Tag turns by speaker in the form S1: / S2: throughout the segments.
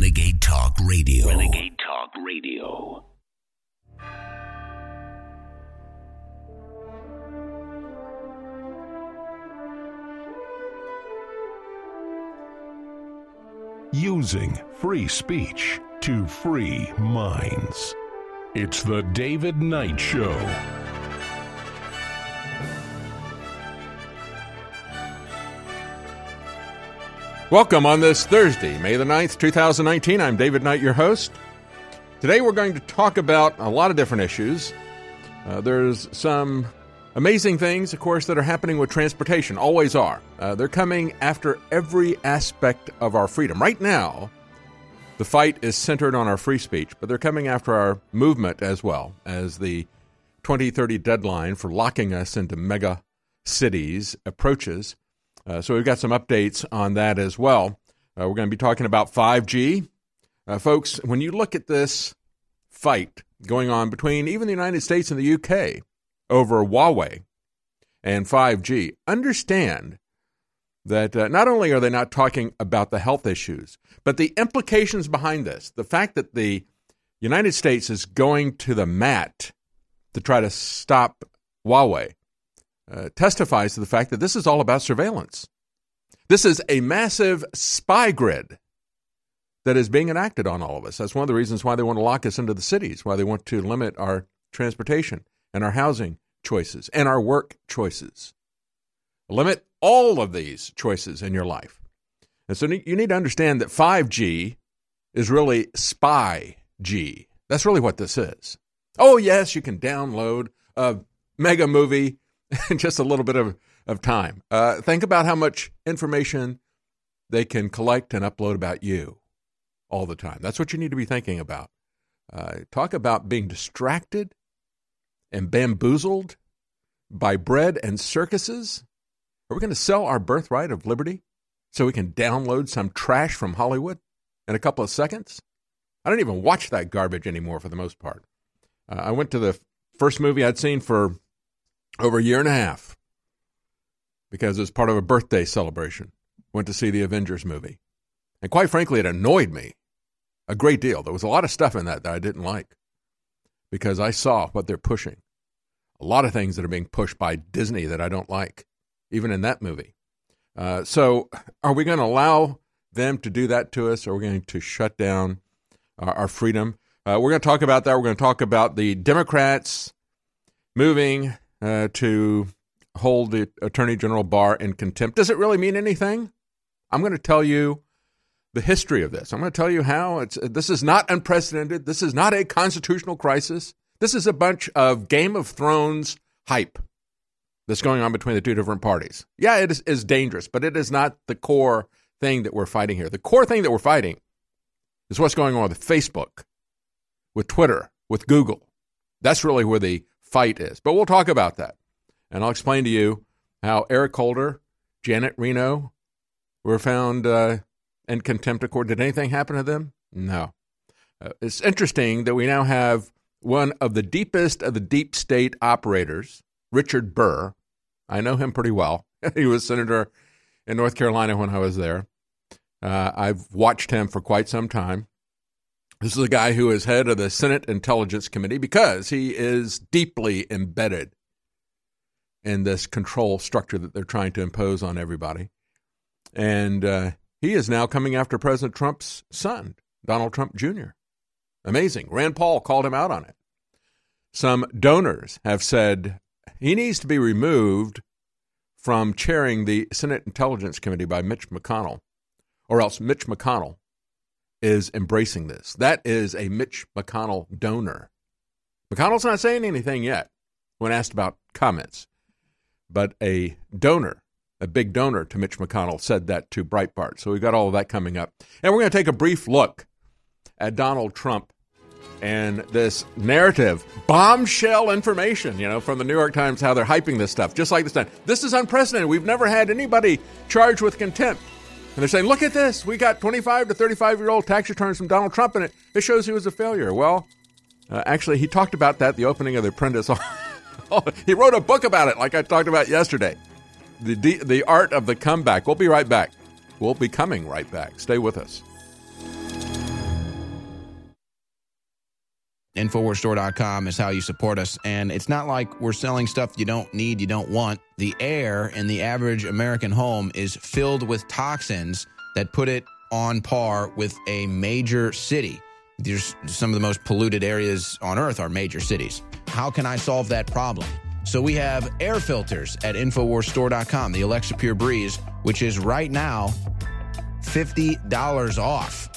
S1: Renegade Talk Radio. Renegade Talk Radio.
S2: Using free speech to free minds. It's the David Knight Show.
S3: Welcome on this Thursday, May the 9th, 2019. I'm David Knight, your host. Today we're going to talk about a lot of different issues. Uh, there's some amazing things, of course, that are happening with transportation, always are. Uh, they're coming after every aspect of our freedom. Right now, the fight is centered on our free speech, but they're coming after our movement as well as the 2030 deadline for locking us into mega cities approaches. Uh, so we've got some updates on that as well. Uh, we're going to be talking about 5G. Uh, folks, when you look at this fight going on between even the United States and the UK over Huawei and 5G, understand that uh, not only are they not talking about the health issues, but the implications behind this. The fact that the United States is going to the mat to try to stop Huawei uh, testifies to the fact that this is all about surveillance. This is a massive spy grid that is being enacted on all of us. That's one of the reasons why they want to lock us into the cities, why they want to limit our transportation and our housing choices and our work choices. Limit all of these choices in your life. And so you need to understand that 5G is really spy G. That's really what this is. Oh, yes, you can download a mega movie just a little bit of, of time. Uh, think about how much information they can collect and upload about you all the time. That's what you need to be thinking about. Uh, talk about being distracted and bamboozled by bread and circuses. Are we going to sell our birthright of liberty so we can download some trash from Hollywood in a couple of seconds? I don't even watch that garbage anymore for the most part. Uh, I went to the first movie I'd seen for over a year and a half because it was part of a birthday celebration. Went to see the Avengers movie. And quite frankly, it annoyed me a great deal. There was a lot of stuff in that that I didn't like because I saw what they're pushing. A lot of things that are being pushed by Disney that I don't like, even in that movie. Uh, so, are we going to allow them to do that to us? Are we going to shut down our, our freedom? Uh, we're going to talk about that. We're going to talk about the Democrats moving uh, to hold the Attorney General Barr in contempt. Does it really mean anything? I'm going to tell you the history of this. I'm going to tell you how it's. This is not unprecedented. This is not a constitutional crisis. This is a bunch of Game of Thrones hype that's going on between the two different parties. Yeah, it is, is dangerous, but it is not the core thing that we're fighting here. The core thing that we're fighting is what's going on with Facebook, with Twitter, with Google. That's really where the fight is. But we'll talk about that. And I'll explain to you how Eric Holder, Janet Reno were found uh, in contempt of court. Did anything happen to them? No. Uh, it's interesting that we now have one of the deepest of the deep state operators, Richard Burr. I know him pretty well. he was senator in North Carolina when I was there. Uh, I've watched him for quite some time. This is a guy who is head of the Senate Intelligence Committee because he is deeply embedded in this control structure that they're trying to impose on everybody. And uh, he is now coming after President Trump's son, Donald Trump Jr. Amazing. Rand Paul called him out on it. Some donors have said he needs to be removed from chairing the Senate Intelligence Committee by Mitch McConnell, or else Mitch McConnell is embracing this. That is a Mitch McConnell donor. McConnell's not saying anything yet when asked about comments, but a donor, a big donor to Mitch McConnell, said that to Breitbart. So we've got all of that coming up. And we're going to take a brief look at Donald Trump and this narrative, bombshell information, you know, from the New York Times, how they're hyping this stuff, just like this time. This is unprecedented. We've never had anybody charged with contempt and they're saying, look at this. We got 25 to 35 year old tax returns from Donald Trump, and it, it shows he was a failure. Well, uh, actually, he talked about that the opening of The Apprentice. he wrote a book about it, like I talked about yesterday. The, the Art of the Comeback. We'll be right back. We'll be coming right back. Stay with us.
S4: Infowarsstore.com is how you support us. And it's not like we're selling stuff you don't need, you don't want. The air in the average American home is filled with toxins that put it on par with a major city. There's some of the most polluted areas on earth are major cities. How can I solve that problem? So we have air filters at InfoWarsStore.com, the Alexa Pure Breeze, which is right now $50 off.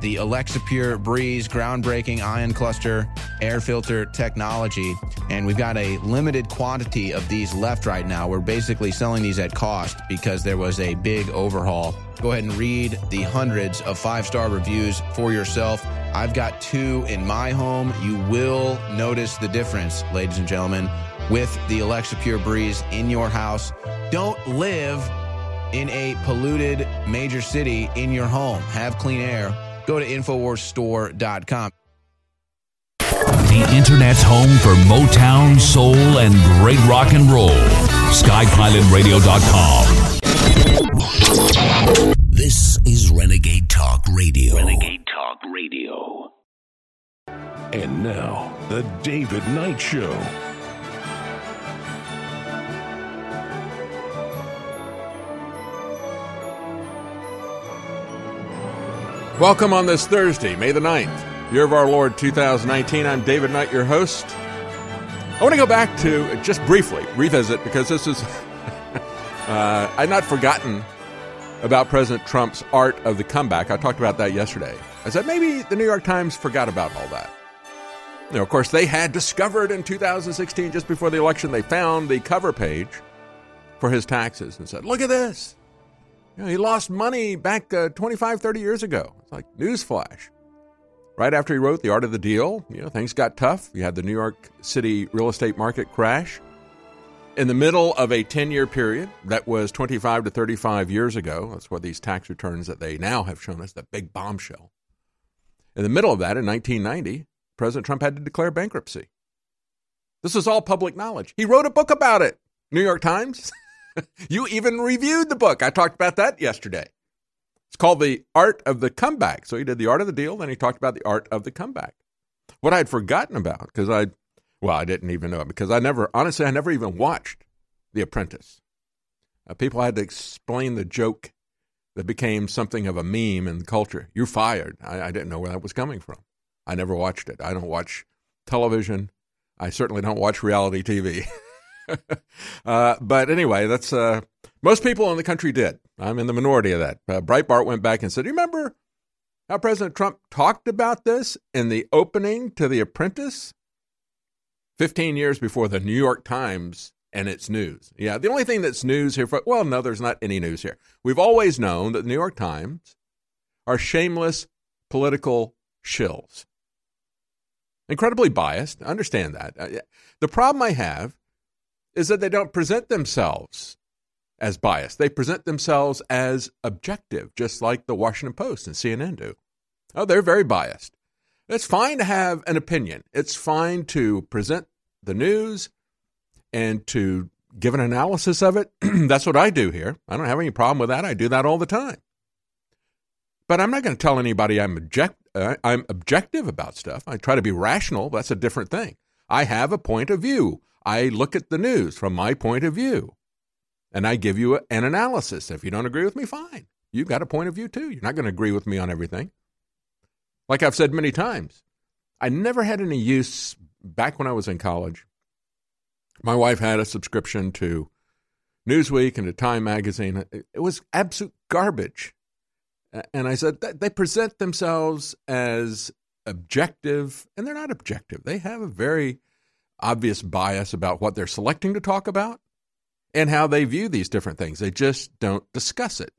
S4: The Alexa Pure Breeze groundbreaking ion cluster air filter technology. And we've got a limited quantity of these left right now. We're basically selling these at cost because there was a big overhaul. Go ahead and read the hundreds of five star reviews for yourself. I've got two in my home. You will notice the difference, ladies and gentlemen, with the Alexa Pure Breeze in your house. Don't live in a polluted major city in your home. Have clean air. Go to InfoWarsStore.com.
S1: The Internet's home for Motown, soul, and great rock and roll. SkyPilotRadio.com. This is Renegade Talk Radio.
S2: Renegade Talk Radio. And now, The David Knight Show.
S3: Welcome on this Thursday, May the 9th, year of our Lord 2019. I'm David Knight, your host. I want to go back to just briefly revisit because this is, uh, I'd not forgotten about President Trump's art of the comeback. I talked about that yesterday. I said maybe the New York Times forgot about all that. You know, of course, they had discovered in 2016, just before the election, they found the cover page for his taxes and said, look at this. You know, he lost money back uh, 25, 30 years ago. Like newsflash. Right after he wrote The Art of the Deal, you know, things got tough. You had the New York City real estate market crash. In the middle of a 10 year period that was 25 to 35 years ago, that's what these tax returns that they now have shown us, that big bombshell. In the middle of that, in 1990, President Trump had to declare bankruptcy. This is all public knowledge. He wrote a book about it, New York Times. you even reviewed the book. I talked about that yesterday. It's called The Art of the Comeback. So he did The Art of the Deal, then he talked about the art of the comeback. What I'd forgotten about, because I, well, I didn't even know it, because I never, honestly, I never even watched The Apprentice. Uh, people had to explain the joke that became something of a meme in culture. You're fired. I, I didn't know where that was coming from. I never watched it. I don't watch television. I certainly don't watch reality TV. uh, but anyway, that's uh, most people in the country did. I'm in the minority of that. Uh, Breitbart went back and said, "You remember how President Trump talked about this in the opening to The Apprentice, 15 years before the New York Times and its news." Yeah, the only thing that's news here, for, well, no, there's not any news here. We've always known that the New York Times are shameless political shills incredibly biased. Understand that. Uh, the problem I have is that they don't present themselves as biased. They present themselves as objective, just like the Washington Post and CNN do. Oh, they're very biased. It's fine to have an opinion. It's fine to present the news and to give an analysis of it. That's what I do here. I don't have any problem with that. I do that all the time. But I'm not going to tell anybody I'm object uh, I'm objective about stuff. I try to be rational. That's a different thing. I have a point of view. I look at the news from my point of view, and I give you a, an analysis. If you don't agree with me, fine. You've got a point of view too. You're not going to agree with me on everything. Like I've said many times, I never had any use back when I was in college. My wife had a subscription to Newsweek and to Time magazine. It was absolute garbage. And I said, they present themselves as objective, and they're not objective. They have a very obvious bias about what they're selecting to talk about and how they view these different things. They just don't discuss it.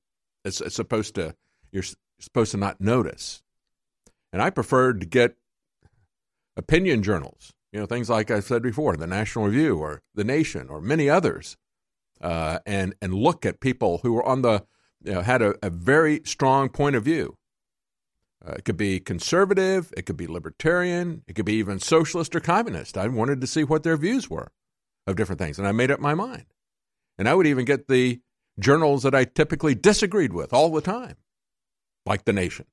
S3: It's, it's supposed to, you're supposed to not notice. And I preferred to get opinion journals, you know, things like I said before, the National Review or the Nation or many others, uh, and and look at people who were on the you know, had a, a, very strong point of view. Uh, it could be conservative, it could be libertarian, it could be even socialist or communist. I wanted to see what their views were of different things, and I made up my mind. And I would even get the journals that I typically disagreed with all the time, like The Nation.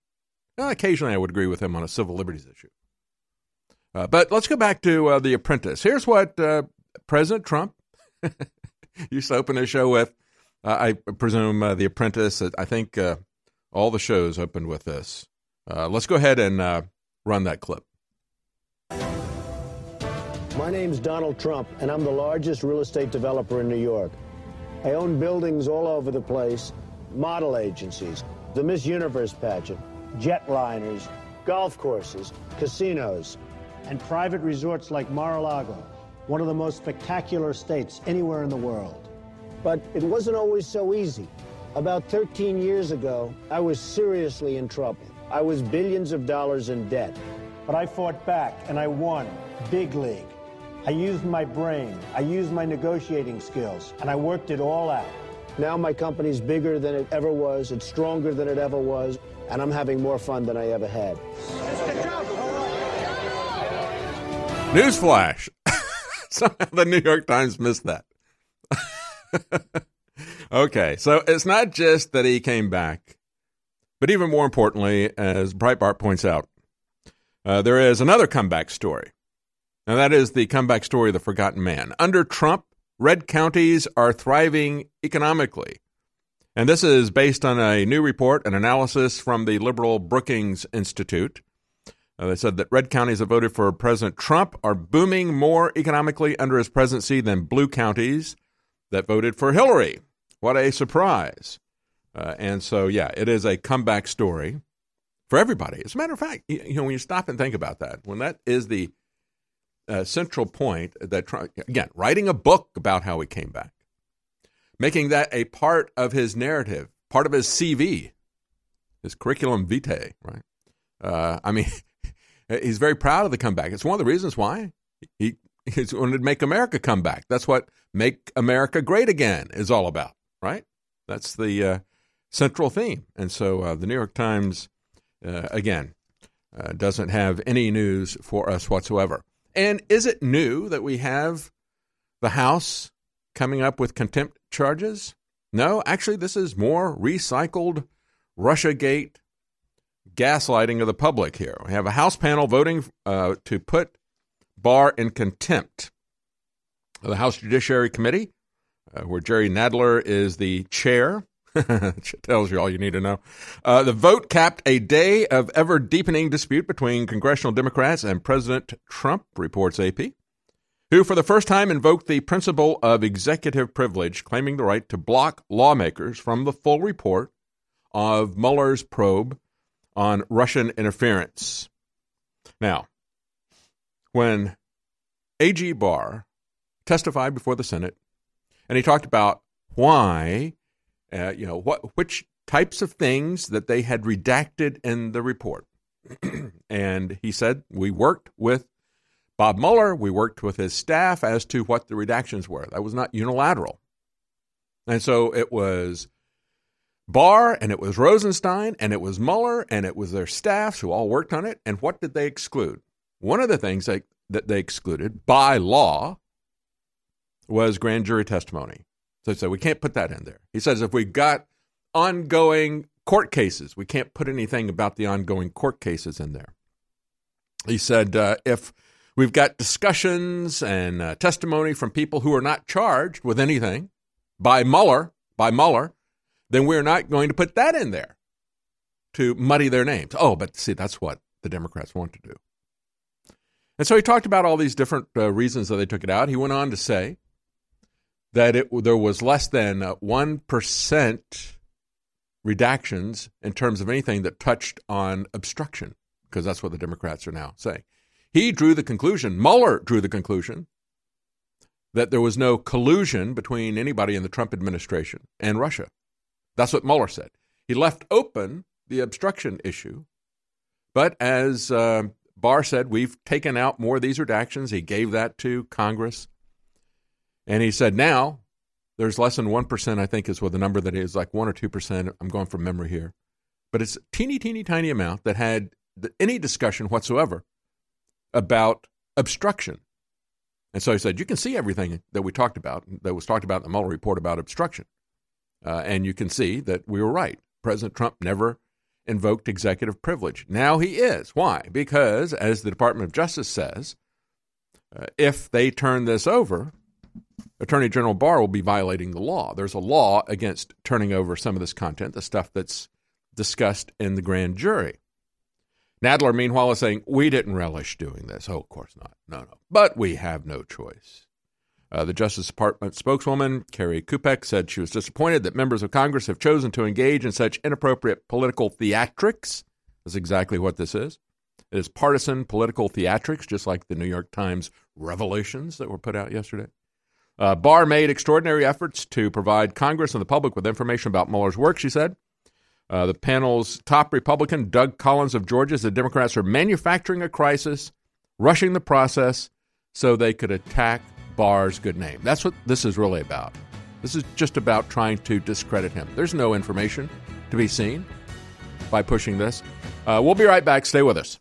S3: Now, occasionally I would agree with him on a civil liberties issue. Uh, but let's go back to uh, The Apprentice. Here's what uh, President Trump used to open his show with. Uh, I presume uh, The Apprentice. I think uh, all the shows opened with this. let's go ahead and run that clip.
S5: My name's Donald Trump, and I'm the largest real estate developer in New York. I own buildings all over the place, model agencies, the Miss Universe pageant, jetliners, golf courses, casinos, and private resorts like Mar-a-Lago, one of the most spectacular states anywhere in the world. But it wasn't always so easy. About 13 years ago, I was seriously in trouble. I was billions of dollars in debt. But I fought back and I won, big league. I used my brain, I used my negotiating skills, and I worked it all out. Now my company's bigger than it ever was, it's stronger than it ever was, and I'm having more fun than I ever had.
S3: Newsflash. Somehow the New York Times missed that. okay, so it's not just that he came back, but even more importantly, as Breitbart points out, uh, there is another comeback story. And that is the comeback story of the forgotten man. Under Trump, red counties are thriving economically. And this is based on a new report, an analysis from the liberal Brookings Institute. Uh, they said that red counties that voted for President Trump are booming more economically under his presidency than blue counties that voted for Hillary. What a surprise. Uh, and so, yeah, it is a comeback story for everybody. As a matter of fact, you, you know, when you stop and think about that, when that is the uh, central point that, again, writing a book about how he came back, making that a part of his narrative, part of his CV, his curriculum vitae, right? Uh, I mean, he's very proud of the comeback. It's one of the reasons why he he wanted to make America come back. That's what "Make America Great Again" is all about, right? That's the uh, central theme. And so, uh, the New York Times, uh, again, uh, doesn't have any news for us whatsoever. And is it new that we have the House coming up with contempt charges? No, actually, this is more recycled Russiagate gaslighting of the public here. We have a House panel voting uh, to put Barr in contempt. The House Judiciary Committee, uh, where Jerry Nadler is the chair, tells you all you need to know. Uh, the vote capped a day of ever deepening dispute between congressional Democrats and President Trump, reports AP, who for the first time invoked the principle of executive privilege, claiming the right to block lawmakers from the full report of Mueller's probe on Russian interference. Now, when A.G. Barr testified before the Senate, and he talked about why uh, you know, what which types of things that they had redacted in the report. and he said, We worked with Bob Mueller, we worked with his staff as to what the redactions were. That was not unilateral. And so it was Barr and it was Rosenstein and it was Mueller and it was their staffs who all worked on it. And what did they exclude? One of the things they, that they excluded by law was grand jury testimony. So he said, we can't put that in there. He says, if we've got ongoing court cases, we can't put anything about the ongoing court cases in there. He said, uh, if we've got discussions and uh, testimony from people who are not charged with anything by Mueller, by Mueller, then we're not going to put that in there to muddy their names. Oh, but see, that's what the Democrats want to do. And so he talked about all these different uh, reasons that they took it out. He went on to say that it there was less than uh, one percent redactions in terms of anything that touched on obstruction, because that's what the Democrats are now saying. He drew the conclusion, Mueller drew the conclusion, that there was no collusion between anybody in the Trump administration and Russia. That's what Mueller said. He left open the obstruction issue, but as uh, Barr said, we've taken out more of these redactions. He gave that to Congress. And he said now there's less than 1%, I think is what the number that is, like 1 or 2%. I'm going from memory here. But it's a teeny, teeny, tiny amount that had any discussion whatsoever about obstruction. And so he said, you can see everything that we talked about, that was talked about in the Mueller report about obstruction. Uh, and you can see that we were right. President Trump never invoked executive privilege. Now he is. Why? Because, as the Department of Justice says, uh, if they turn this over, Attorney General Barr will be violating the law. There's a law against turning over some of this content, the stuff that's discussed in the grand jury. Nadler, meanwhile, is saying, We didn't relish doing this. Oh, of course not. No, no. But we have no choice. Uh, the Justice Department spokeswoman, Kerri Kupec, said she was disappointed that members of Congress have chosen to engage in such inappropriate political theatrics. That's exactly what this is. It is partisan political theatrics, just like the New York Times revelations that were put out yesterday. Uh, Barr made extraordinary efforts to provide Congress and the public with information about Mueller's work, she said. Uh, the panel's top Republican, Doug Collins of Georgia, said Democrats are manufacturing a crisis, rushing the process so they could attack Barr's good name. That's what this is really about. This is just about trying to discredit him. There's no information to be seen by pushing this. Uh, we'll be right back. Stay with us.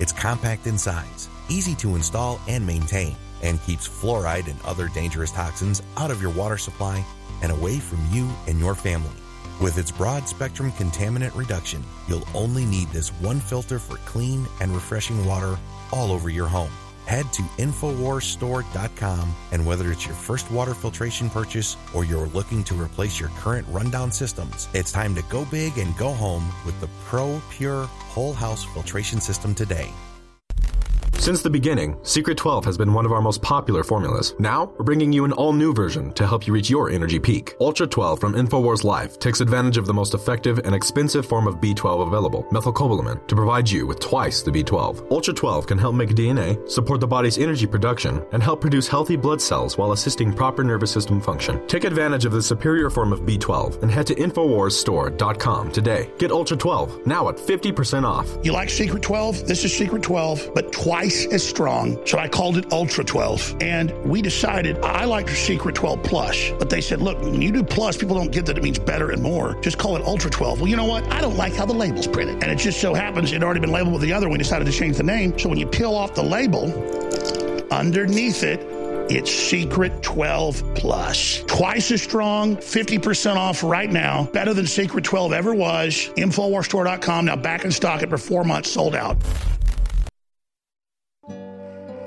S6: It's compact in size, easy to install and maintain, and keeps fluoride and other dangerous toxins out of your water supply and away from you and your family. With its broad spectrum contaminant reduction, you'll only need this one filter for clean and refreshing water all over your home. Head to InfoWarsStore.com and whether it's your first water filtration purchase or you're looking to replace your current rundown systems, it's time to go big and go home with the Pro Pure Whole House Filtration System today.
S7: Since the beginning, Secret 12 has been one of our most popular formulas. Now, we're bringing you an all new version to help you reach your energy peak. Ultra 12 from InfoWars Life takes advantage of the most effective and expensive form of B12 available, methylcobalamin, to provide you with twice the B12. Ultra 12 can help make DNA, support the body's energy production, and help produce healthy blood cells while assisting proper nervous system function. Take advantage of the superior form of B12 and head to InfoWarsStore.com today. Get Ultra 12 now at 50% off.
S8: You like Secret 12? This is Secret 12, but twice as strong. So I called it Ultra 12. And we decided I liked Secret 12 Plus, but they said, look, when you do Plus, people don't get that it means better and more. Just call it Ultra 12. Well, you know what? I don't like how the label's printed. And it just so happens it had already been labeled with the other. We decided to change the name. So when you peel off the label, underneath it, it's Secret 12 Plus. Twice as strong, 50% off right now. Better than Secret 12 ever was. Infowarsstore.com. Now back in stock after four months, sold out.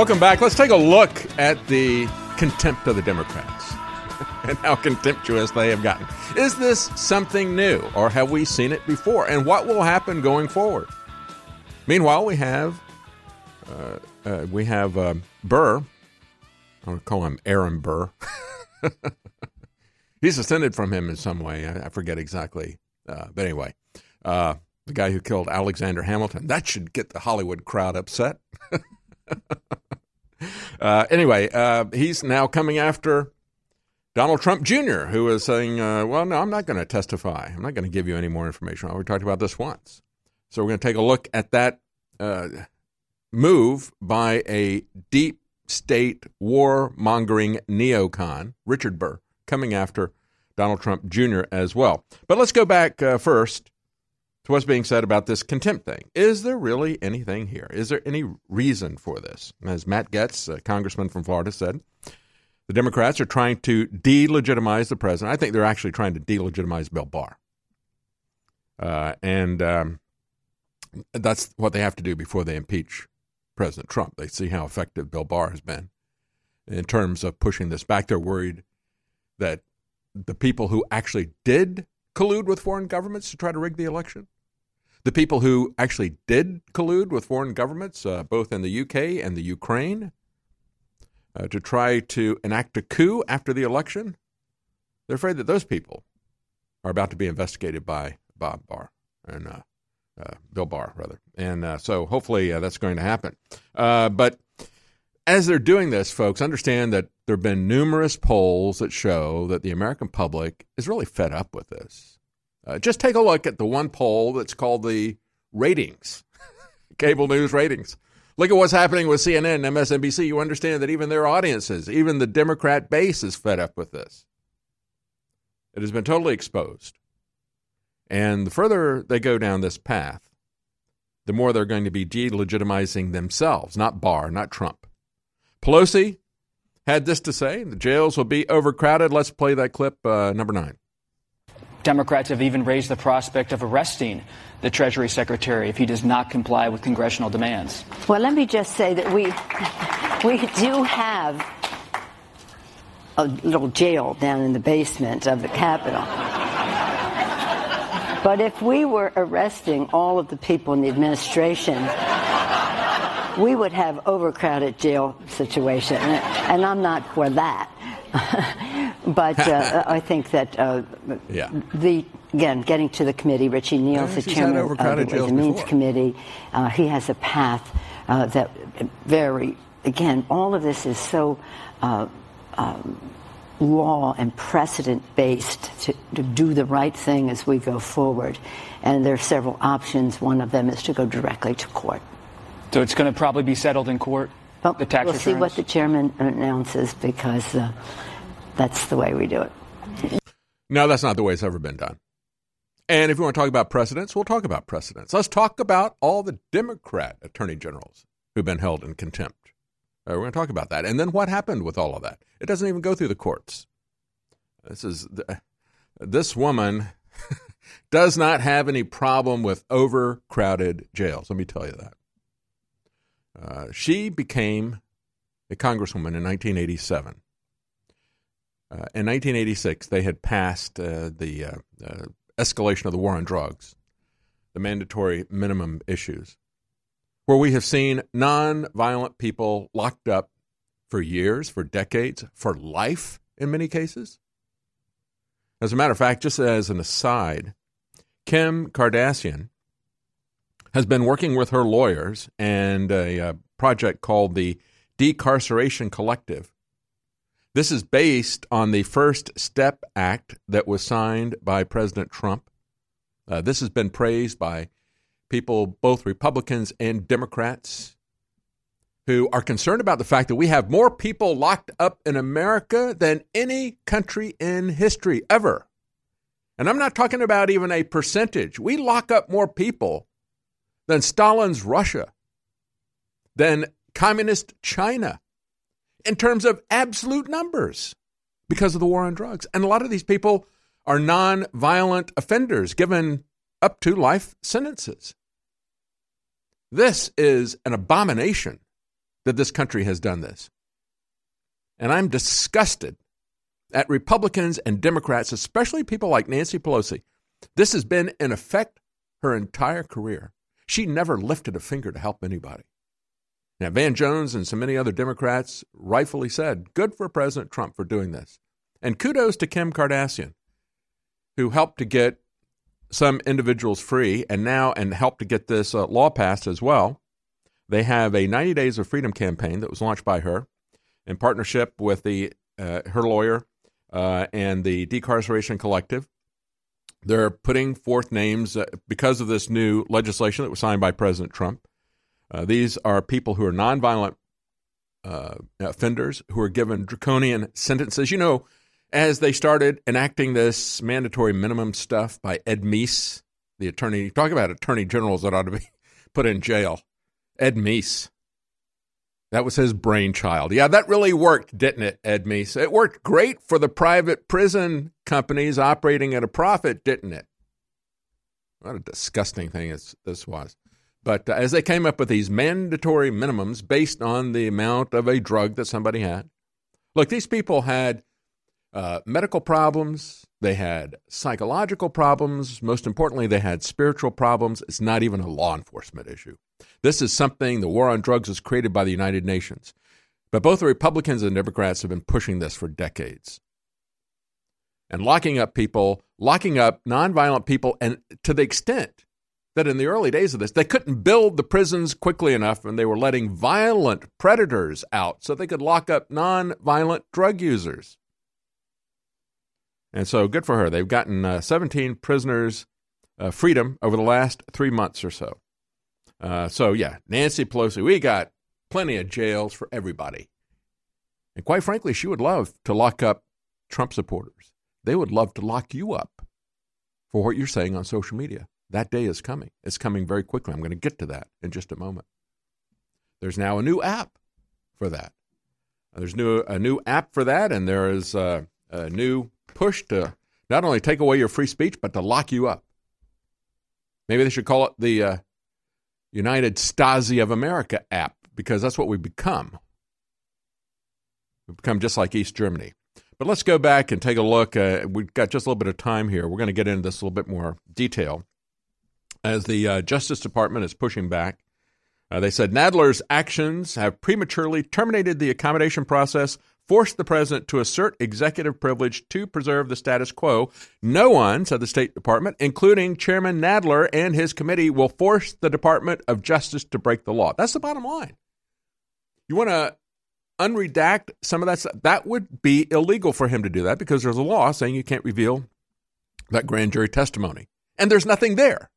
S3: Welcome back. Let's take a look at the contempt of the Democrats and how contemptuous they have gotten. Is this something new, or have we seen it before? And what will happen going forward? Meanwhile, we have uh, uh, we have uh, Burr. I'll call him Aaron Burr. He's ascended from him in some way. I, I forget exactly, uh, but anyway, uh, the guy who killed Alexander Hamilton. That should get the Hollywood crowd upset. uh, anyway, uh, he's now coming after Donald Trump Jr., who is saying, uh, well, no, I'm not going to testify. I'm not going to give you any more information. We talked about this once. So we're going to take a look at that uh, move by a deep state war mongering neocon, Richard Burr, coming after Donald Trump Jr. as well. But let's go back uh, first to what's being said about this contempt thing. Is there really anything here? Is there any reason for this? As Matt Gaetz, a congressman from Florida, said, the Democrats are trying to delegitimize the president. I think they're actually trying to delegitimize Bill Barr. Uh, and um, that's what they have to do before they impeach President Trump. They see how effective Bill Barr has been in terms of pushing this back. They're worried that the people who actually did collude with foreign governments to try to rig the election. The people who actually did collude with foreign governments, uh, both in the UK and the Ukraine, uh, to try to enact a coup after the election, they're afraid that those people are about to be investigated by Bob Barr and uh, uh Bill Barr, rather. And uh, so hopefully uh, that's going to happen. but as they're doing this, folks, understand that there have been numerous polls that show that the American public is really fed up with this. Uh, just take a look at the one poll that's called the ratings, cable news ratings. Look at what's happening with CNN and MSNBC. You understand that even their audiences, even the Democrat base, is fed up with this. It has been totally exposed. And the further they go down this path, the more they're going to be delegitimizing themselves, not Barr, not Trump. Pelosi had this to say the jails will be overcrowded. Let's play that clip, uh, number nine.
S9: Democrats have even raised the prospect of arresting the Treasury Secretary if he does not comply with congressional demands.
S10: Well, let me just say that we, we do have a little jail down in the basement of the Capitol. But if we were arresting all of the people in the administration, we would have overcrowded jail situation, and I'm not for that. but uh, I think that uh, yeah. the again getting to the committee, Richie Neal's the chairman of the Ways and Means Committee. Uh, he has a path uh, that very again all of this is so. Uh, um, law and precedent based to, to, do the right thing as we go forward. And there are several options. One of them is to go directly to court.
S9: So it's going to probably be settled in court.
S10: Well,
S9: the tax
S10: we'll
S9: returns?
S10: see what the chairman announces because uh, that's the way we do it.
S3: No, that's not the way it's ever been done. And if you want to talk about precedents, we'll talk about precedents. Let's talk about all the Democrat attorney generals who've been held in contempt. Uh, we're going to talk about that. And then what happened with all of that? It doesn't even go through the courts. This is the, this woman does not have any problem with overcrowded jails. Let me tell you that. Uh, she became a congresswoman in 1987. Uh, in 1986, they had passed uh, the uh, uh, escalation of the war on drugs, the mandatory minimum issues, where we have seen non-violent people locked up for years, for decades, for life in many cases. As a matter of fact, just as an aside, Kim Kardashian has been working with her lawyers and a, a uh, project called the Decarceration Collective This is based on the First Step Act that was signed by President Trump. Uh, this has been praised by people, both Republicans and Democrats, who are concerned about the fact that we have more people locked up in America than any country in history ever. And I'm not talking about even a percentage. We lock up more people than Stalin's Russia, than communist China, in terms of absolute numbers because of the war on drugs. And a lot of these people are non-violent offenders given up to life sentences. This is an abomination that this country has done this. And I'm disgusted at Republicans and Democrats, especially people like Nancy Pelosi. This has been in effect her entire career. She never lifted a finger to help anybody. Now, Van Jones and so many other Democrats rightfully said, good for President Trump for doing this. And kudos to Kim Kardashian, who helped to get some individuals free and now and helped to get this uh, law passed as well. They have a 90 Days of Freedom campaign that was launched by her in partnership with the uh, her lawyer uh, and the Decarceration Collective. They're putting forth names uh, because of this new legislation that was signed by President Trump. Uh, these are people who are nonviolent uh, offenders who are given draconian sentences. You know, as they started enacting this mandatory minimum stuff by Ed Meese, the attorney, talk about attorney generals that ought to be put in jail. Ed Meese. That was his brainchild. Yeah, that really worked, didn't it, Ed Meese? It worked great for the private prison companies operating at a profit, didn't it? What a disgusting thing this was. But uh, as they came up with these mandatory minimums based on the amount of a drug that somebody had, look, these people had uh, medical problems, they had psychological problems, most importantly, they had spiritual problems. It's not even a law enforcement issue. This is something the war on drugs was created by the United Nations. But both the Republicans and Democrats have been pushing this for decades. And locking up people, locking up nonviolent people, and to the extent that in the early days of this, they couldn't build the prisons quickly enough and they were letting violent predators out so they could lock up non-violent drug users. And so good for her. They've gotten uh, 17 prisoners uh, freedom over the last three months or so. Uh, so, yeah, Nancy Pelosi, we got plenty of jails for everybody. And quite frankly, she would love to lock up Trump supporters. They would love to lock you up for what you're saying on social media. That day is coming. It's coming very quickly. I'm going to get to that in just a moment. There's now a new app for that. There's new a new app for that, and there is a, a new push to not only take away your free speech, but to lock you up. Maybe they should call it the uh, United Stasi of America app because that's what we've become. We've become just like East Germany. But let's go back and take a look. Uh, we've got just a little bit of time here. We're going to get into this a little bit more detail as the uh, Justice Department is pushing back. Uh, they said Nadler's actions have prematurely terminated the accommodation process, forced the president to assert executive privilege to preserve the status quo. No one, said the State Department, including Chairman Nadler and his committee, will force the Department of Justice to break the law. That's the bottom line. You want to unredact some of that stuff? That would be illegal for him to do that because there's a law saying you can't reveal that grand jury testimony. And there's nothing there.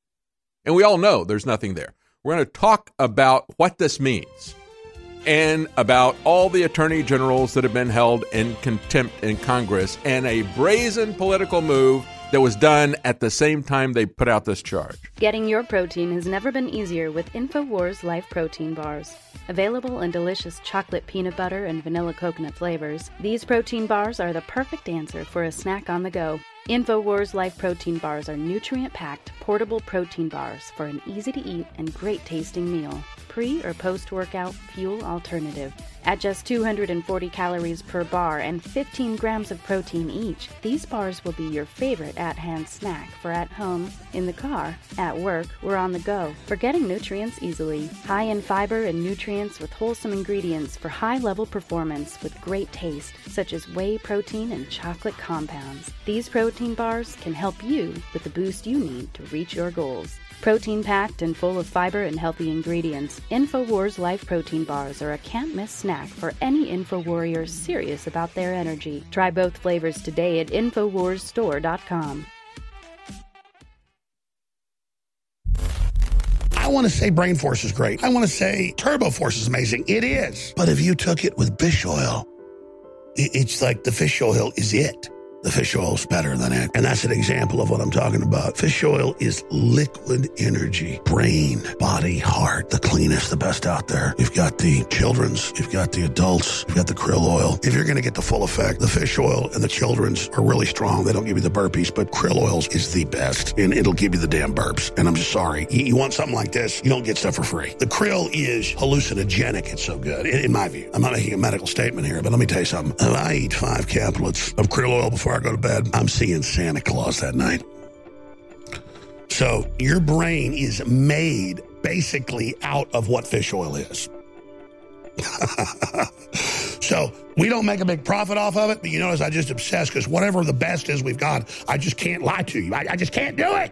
S3: And we all know there's nothing there. We're going to talk about what this means and about all the attorney generals that have been held in contempt in Congress and a brazen political move that was done at the same time they put out this charge.
S11: Getting your protein has never been easier with InfoWars Life Protein Bars. Available in delicious chocolate peanut butter and vanilla coconut flavors, these protein bars are the perfect answer for a snack on the go. InfoWars Life Protein Bars are nutrient packed, portable protein bars for an easy to eat and great tasting meal. Pre or post workout fuel alternative. At just 240 calories per bar and 15 grams of protein each, these bars will be your favorite at hand snack for at home, in the car, at work, or on the go for getting nutrients easily. High in fiber and nutrients with wholesome ingredients for high level performance with great taste, such as whey protein and chocolate compounds. These protein bars can help you with the boost you need to reach your goals. Protein packed and full of fiber and healthy ingredients, InfoWars Life Protein Bars are a can't miss snack for any InfoWarrior serious about their energy. Try both flavors today at InfoWarsStore.com.
S8: I want to say Brain Force is great. I want to say Turbo Force is amazing. It is. But if you took it with fish oil, it's like the fish oil is it the fish oil is better than it. And that's an example of what I'm talking about. Fish oil is liquid energy, brain, body, heart, the cleanest, the best out there. You've got the children's, you've got the adults, you've got the krill oil. If you're going to get the full effect, the fish oil and the children's are really strong. They don't give you the burpees, but krill oils is the best and it'll give you the damn burps. And I'm just sorry. You, you want something like this, you don't get stuff for free. The krill is hallucinogenic. It's so good, in, in my view. I'm not making a medical statement here, but let me tell you something. If I eat five caplets of krill oil before before I go to bed, I'm seeing Santa Claus that night. So your brain is made basically out of what fish oil is. so we don't make a big profit off of it, but you notice I just obsess because whatever the best is we've got, I just can't lie to you. I, I just can't do it.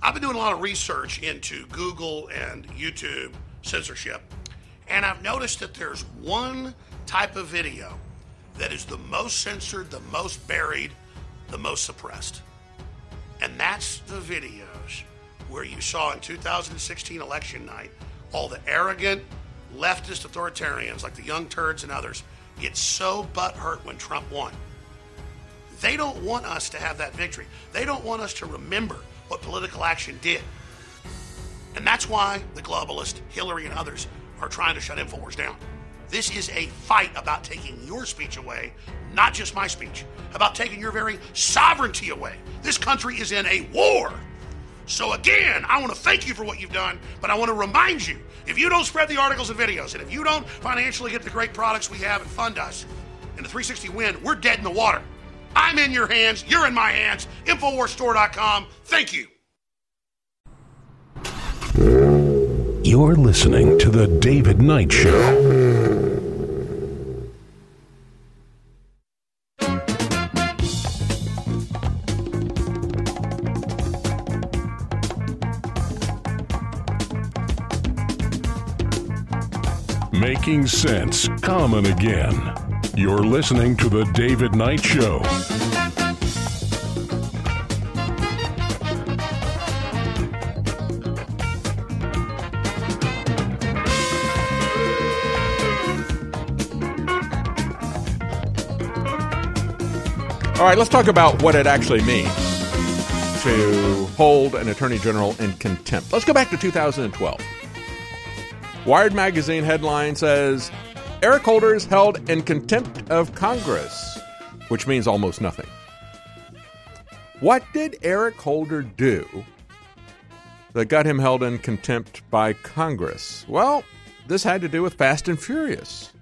S8: I've been doing a lot of research into Google and YouTube censorship, and I've noticed that there's one type of video that is the most censored, the most buried, the most suppressed. And that's the videos where you saw in 2016 election night all the arrogant leftist authoritarians like the Young Turds and others get so butthurt when Trump won. They don't want us to have that victory. They don't want us to remember what political action did. And that's why the globalist, Hillary, and others are trying to shut InfoWars down. This is a fight about taking your speech away, not just my speech, about taking your very sovereignty away. This country is in a war. So, again, I want to thank you for what you've done, but I want to remind you if you don't spread the articles and videos, and if you don't financially get the great products we have and fund us in the 360 win, we're dead in the water. I'm in your hands. You're in my hands. InfoWarsStore.com. Thank you.
S2: You're listening to The David Knight Show. Making sense common again. You're listening to The David Knight Show.
S3: All right, let's talk about what it actually means to hold an attorney general in contempt. Let's go back to 2012. Wired magazine headline says Eric Holder is held in contempt of Congress, which means almost nothing. What did Eric Holder do that got him held in contempt by Congress? Well, this had to do with Fast and Furious.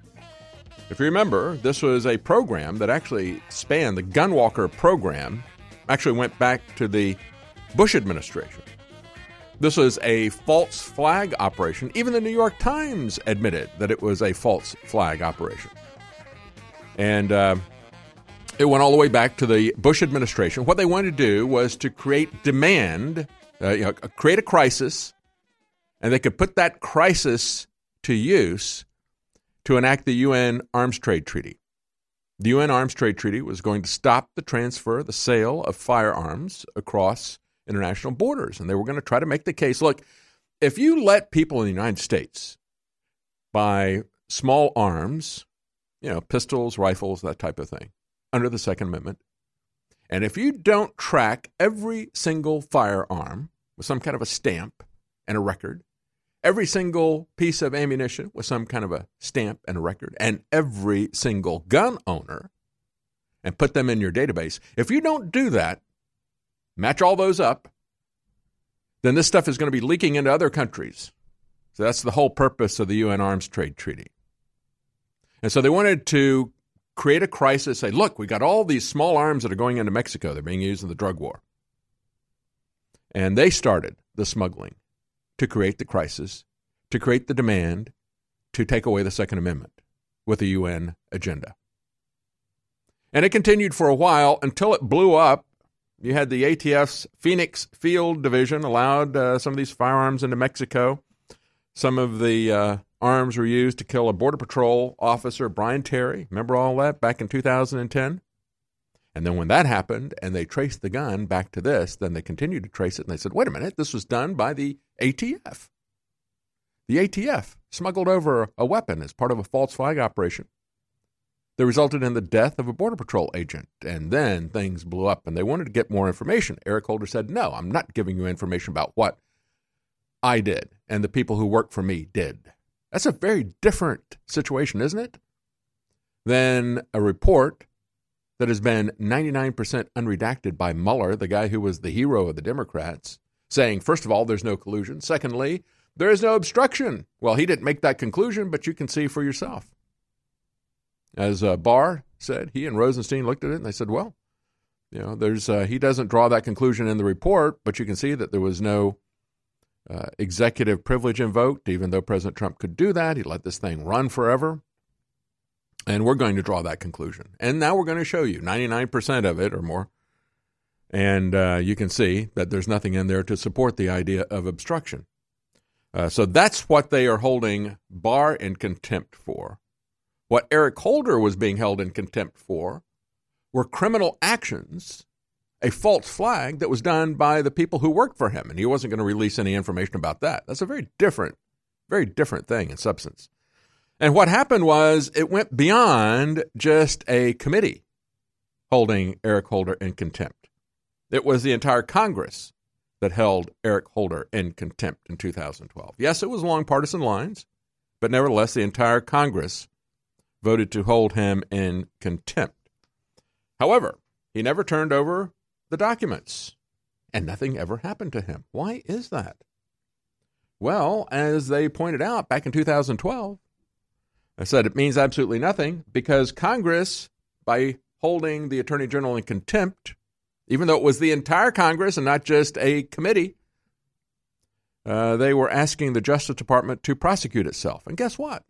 S3: If you remember, this was a program that actually spanned the Gunwalker program, actually went back to the Bush administration. This was a false flag operation. Even the New York Times admitted that it was a false flag operation. And uh, it went all the way back to the Bush administration. What they wanted to do was to create demand, uh, you know, create a crisis, and they could put that crisis to use to enact the UN Arms Trade Treaty. The UN Arms Trade Treaty was going to stop the transfer, the sale of firearms across international borders. And they were going to try to make the case look, if you let people in the United States buy small arms, you know, pistols, rifles, that type of thing, under the Second Amendment, and if you don't track every single firearm with some kind of a stamp and a record, every single piece of ammunition with some kind of a stamp and a record, and every single gun owner, and put them in your database, if you don't do that, match all those up, then this stuff is going to be leaking into other countries. So that's the whole purpose of the UN Arms Trade Treaty. And so they wanted to create a crisis, say, look, we got all these small arms that are going into Mexico. They're being used in the drug war. And they started the smuggling to create the crisis, to create the demand to take away the Second Amendment with a UN agenda. And it continued for a while until it blew up. You had the ATF's Phoenix Field Division allowed uh, some of these firearms into Mexico. Some of the uh, arms were used to kill a Border Patrol officer, Brian Terry. Remember all that back in 2010? And then when that happened and they traced the gun back to this, then they continued to trace it and they said, wait a minute, this was done by the ATF. The ATF smuggled over a weapon as part of a false flag operation that resulted in the death of a Border Patrol agent. And then things blew up and they wanted to get more information. Eric Holder said, No, I'm not giving you information about what I did and the people who work for me did. That's a very different situation, isn't it? Than a report that has been 99% unredacted by Mueller, the guy who was the hero of the Democrats, saying, first of all, there's no collusion. Secondly, there is no obstruction. Well, he didn't make that conclusion, but you can see for yourself. As uh, Barr said, he and Rosenstein looked at it and they said, well, you know, there's uh, he doesn't draw that conclusion in the report, but you can see that there was no uh, executive privilege invoked, even though President Trump could do that. He let this thing run forever. And we're going to draw that conclusion. And now we're going to show you 99% of it or more. And uh, you can see that there's nothing in there to support the idea of obstruction. Uh, so that's what they are holding Barr in contempt for. What Eric Holder was being held in contempt for were criminal actions, a false flag that was done by the people who worked for him. And he wasn't going to release any information about that. That's a very different, very different thing in substance. And what happened was it went beyond just a committee holding Eric Holder in contempt. It was the entire Congress that held Eric Holder in contempt in 2012. Yes, it was along partisan lines, but nevertheless, the entire Congress voted to hold him in contempt. However, he never turned over the documents, and nothing ever happened to him. Why is that? Well, as they pointed out back in 2012, I said it means absolutely nothing because Congress, by holding the Attorney General in contempt, even though it was the entire Congress and not just a committee, uh, they were asking the Justice Department to prosecute itself. And guess what?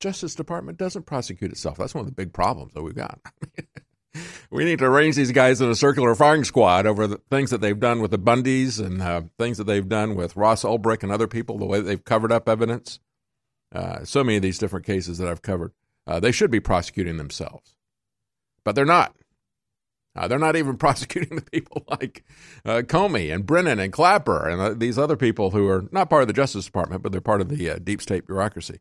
S3: Justice Department doesn't prosecute itself. That's one of the big problems that we've got. we need to arrange these guys in a circular firing squad over the things that they've done with the Bundys and uh, things that they've done with Ross Ulbricht and other people, the way that they've covered up evidence. Uh, so many of these different cases that I've covered, uh, they should be prosecuting themselves, but they're not. Uh, they're not even prosecuting the people like uh, Comey and Brennan and Clapper and uh, these other people who are not part of the Justice Department, but they're part of the deep state bureaucracy.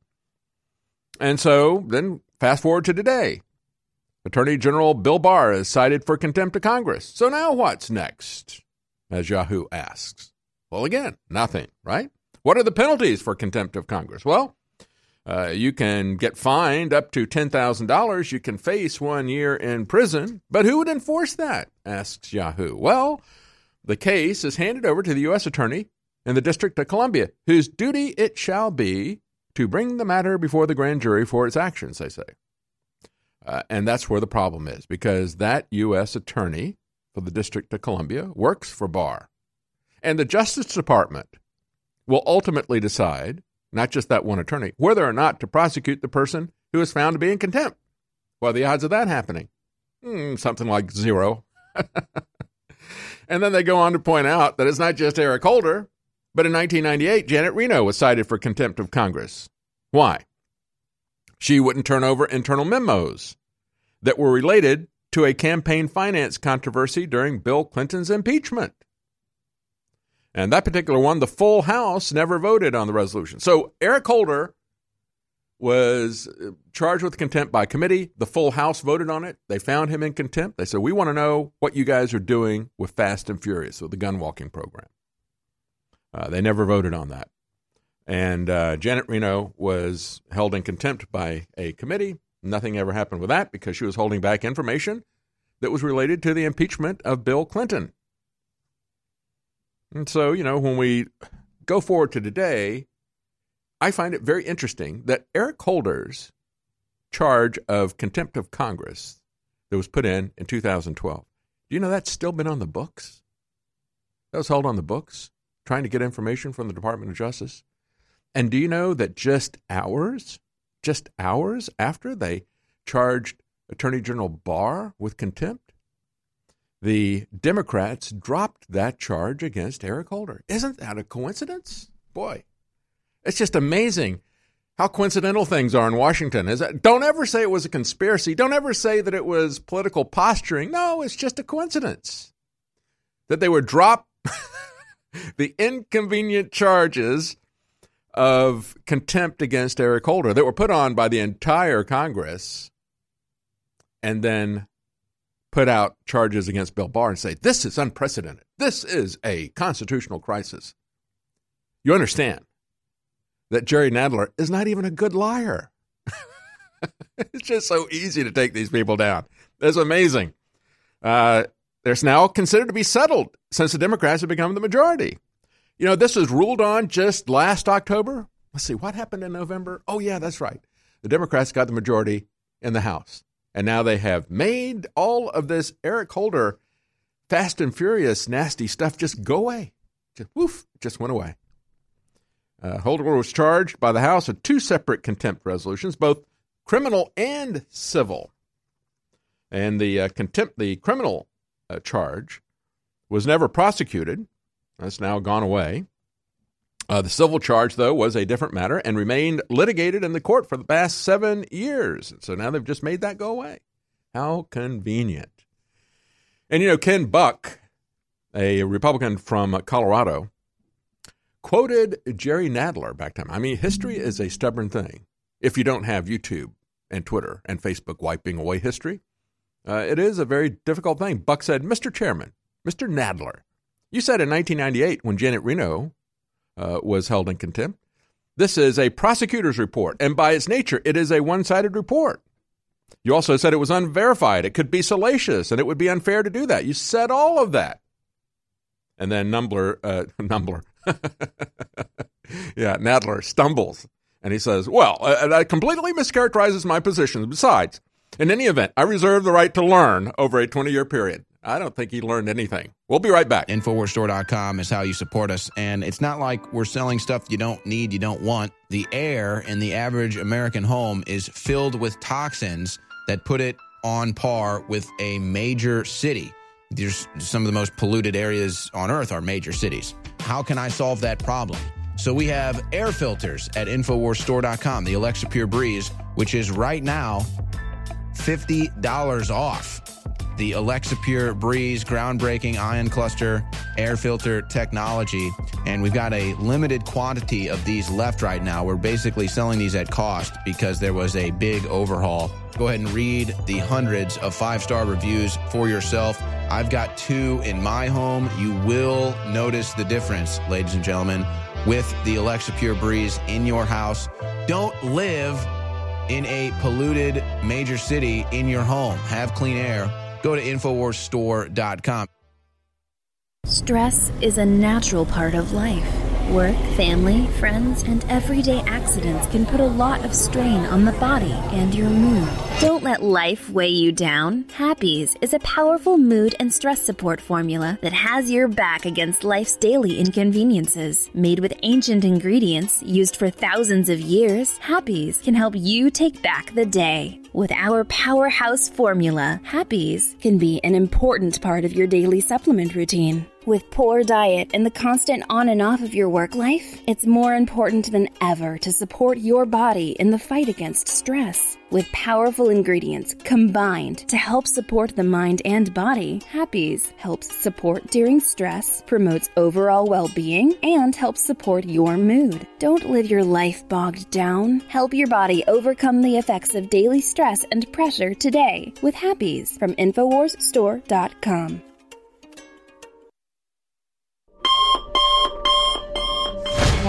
S3: And so then fast forward to today. Attorney General Bill Barr is cited for contempt of Congress. So now what's next? As Yahoo asks. Well, again, nothing, right? What are the penalties for contempt of Congress? Well, uh, you can get fined up to $10,000. You can face one year in prison. But who would enforce that? asks Yahoo. Well, the case is handed over to the U.S. Attorney in the District of Columbia, whose duty it shall be to bring the matter before the grand jury for its actions, they say. Uh, and that's where the problem is, because that U.S. Attorney for the District of Columbia works for Barr. And the Justice Department will ultimately decide not just that one attorney, whether or not to prosecute the person who is found to be in contempt. What are the odds of that happening? Mm, something like zero. and then they go on to point out that it's not just Eric Holder, but in 1998, Janet Reno was cited for contempt of Congress. Why? She wouldn't turn over internal memos that were related to a campaign finance controversy during Bill Clinton's impeachment. And that particular one, the full House never voted on the resolution. So Eric Holder was uh, charged with contempt by committee. The full House voted on it. They found him in contempt. They said, We want to know what you guys are doing with Fast and Furious, with the gun walking program. Uh, they never voted on that. And uh, Janet Reno was held in contempt by a committee. Nothing ever happened with that because she was holding back information that was related to the impeachment of Bill Clinton. And so, you know, when we go forward to today, I find it very interesting that Eric Holder's charge of contempt of Congress that was put in in 2012, do you know that's still been on the books? That was held on the books, trying to get information from the Department of Justice. And do you know that just hours, just hours after they charged Attorney General Barr with contempt, the Democrats dropped that charge against Eric Holder. Isn't that a coincidence? Boy, it's just amazing how coincidental things are in Washington. Is that, don't ever say it was a conspiracy. Don't ever say that it was political posturing. No, it's just a coincidence that they would drop the inconvenient charges of contempt against Eric Holder that were put on by the entire Congress and then put out charges against Bill Barr and say, this is unprecedented. This is a constitutional crisis. You understand that Jerry Nadler is not even a good liar. it's just so easy to take these people down. It's amazing. Uh, there's now considered to be settled since the Democrats have become the majority. You know, this was ruled on just last October. Let's see, what happened in November? Oh, yeah, that's right. The Democrats got the majority in the House. And now they have made all of this Eric Holder fast and furious, nasty stuff just go away. Just woof, just went away. Uh, Holder was charged by the House with two separate contempt resolutions, both criminal and civil. And the uh, contempt, the criminal uh, charge, was never prosecuted. That's now gone away. Uh, the civil charge, though, was a different matter and remained litigated in the court for the past seven years. So now they've just made that go away. How convenient. And, you know, Ken Buck, a Republican from Colorado, quoted Jerry Nadler back time. I mean, history is a stubborn thing. If you don't have YouTube and Twitter and Facebook wiping away history, uh, it is a very difficult thing. Buck said, Mr. Chairman, Mr. Nadler, you said in 1998 when Janet Reno uh, was held in contempt. This is a prosecutor's report, and by its nature, it is a one sided report. You also said it was unverified, it could be salacious, and it would be unfair to do that. You said all of that. And then Numbler, uh, Numbler, yeah, Nadler stumbles and he says, Well, uh, that completely mischaracterizes my position. Besides, in any event, I reserve the right to learn over a 20 year period. I don't think he learned anything. We'll be right back.
S4: Infowarsstore.com is how you support us. And it's not like we're selling stuff you don't need, you don't want. The air in the average American home is filled with toxins that put it on par with a major city. There's some of the most polluted areas on earth are major cities. How can I solve that problem? So we have air filters at InfoWarsStore.com, the Alexa Pure Breeze, which is right now $50 off the Alexa Pure Breeze groundbreaking ion cluster air filter technology. And we've got a limited quantity of these left right now. We're basically selling these at cost because there was a big overhaul. Go ahead and read the hundreds of five star reviews for yourself. I've got two in my home. You will notice the difference, ladies and gentlemen, with the Alexa Pure Breeze in your house. Don't live in a polluted major city in your home. Have clean air Go to InfoWarsStore.com.
S12: Stress is a natural part of life. Work, family, friends, and everyday accidents can put a lot of strain on the body and your mood. Don't let life weigh you down. Happease is a powerful mood and stress support formula that has your back against life's daily inconveniences. Made with ancient ingredients used for thousands of years, Happease can help you take back the day. With our powerhouse formula, Happease can be an important part of your daily supplement routine. With poor diet and the constant on and off of your work life, it's more important than ever to support your body in the fight against stress. With powerful ingredients combined to help support the mind and body, Happease helps support during stress, promotes overall well being, and helps support your mood. Don't live your life bogged down. Help your body overcome the effects of daily stress and pressure today with Happease from InfoWarsStore.com.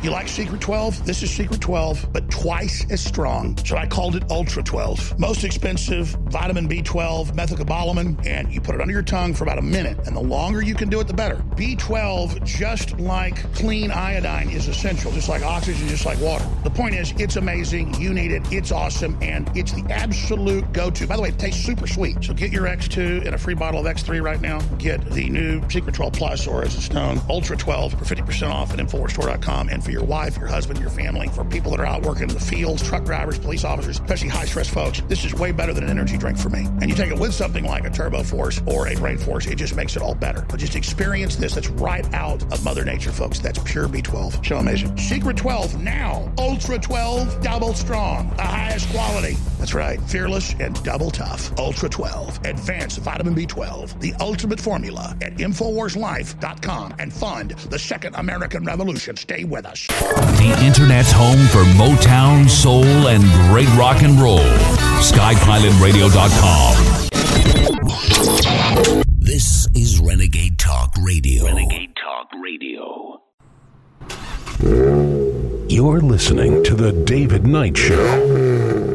S8: You like Secret 12? This is Secret 12, but twice as strong. So I called it Ultra 12. Most expensive vitamin B12, methylcobalamin, and you put it under your tongue for about a minute. And the longer you can do it, the better. B12, just like clean iodine, is essential, just like oxygen, just like water. The point is, it's amazing. You need it. It's awesome. And it's the absolute go to. By the way, it tastes super sweet. So get your X2 and a free bottle of X3 right now. Get the new Secret 12 Plus, or as it's known, Ultra 12 for 50% off at InfoWarsStore.com. And for your wife, your husband, your family, for people that are out working in the fields, truck drivers, police officers, especially high stress folks. This is way better than an energy drink for me. And you take it with something like a Turbo Force or a Brain Force, it just makes it all better. But just experience this. That's right out of Mother Nature, folks. That's pure B12. So amazing. Secret 12 now. Ultra 12, double strong. The highest quality. That's right. Fearless and double tough. Ultra 12. Advanced vitamin B12. The ultimate formula at InfoWarsLife.com and fund the second American Revolution. Stay with us.
S1: The Internet's home for Motown, soul, and great rock and roll. SkyPilotRadio.com.
S13: This is Renegade Talk Radio.
S2: Renegade Talk Radio. You're listening to The David Knight Show.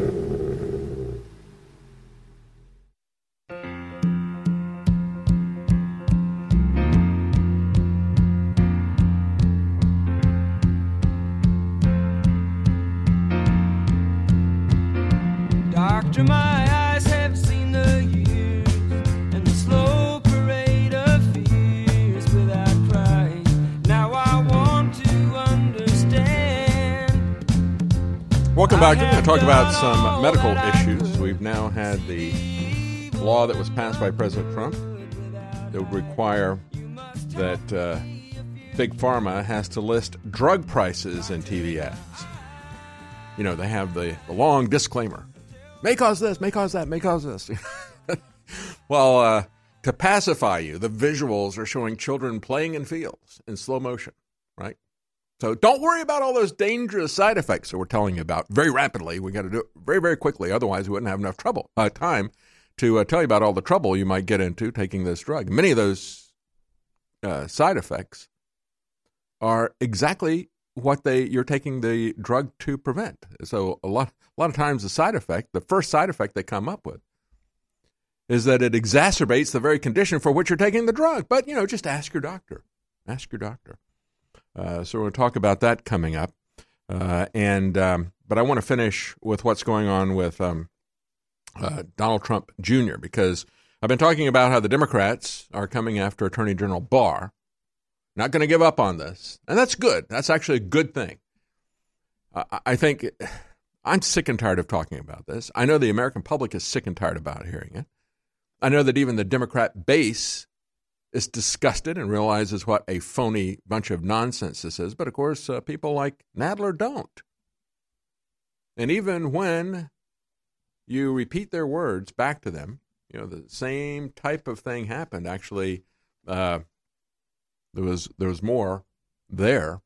S3: Welcome back. We're going to talk about some medical issues. We've now had the law that was passed by President Trump that would require that uh, Big Pharma has to list drug prices in TV ads. You know, they have the, the long disclaimer may cause this, may cause that, may cause this. well, uh, to pacify you, the visuals are showing children playing in fields in slow motion, right? So don't worry about all those dangerous side effects that we're telling you about very rapidly. We got to do it very, very quickly. Otherwise, we wouldn't have enough trouble uh, time to uh, tell you about all the trouble you might get into taking this drug. Many of those uh, side effects are exactly what they you're taking the drug to prevent. So a lot a lot of times the side effect, the first side effect they come up with is that it exacerbates the very condition for which you're taking the drug. But you know, just ask your doctor. Ask your doctor. Uh, so to talk about that coming up. Uh, and um, but I want to finish with what's going on with um, uh, Donald Trump Jr. because I've been talking about how the Democrats are coming after Attorney General Barr. Not going to give up on this, and that's good. That's actually a good thing. I, I think I'm sick and tired of talking about this. I know the American public is sick and tired about hearing it. I know that even the Democrat base is disgusted and realizes what a phony bunch of nonsense this is. But of course, uh, people like Nadler don't. And even when you repeat their words back to them, you know, the same type of thing happened. Actually, uh, there was there was more there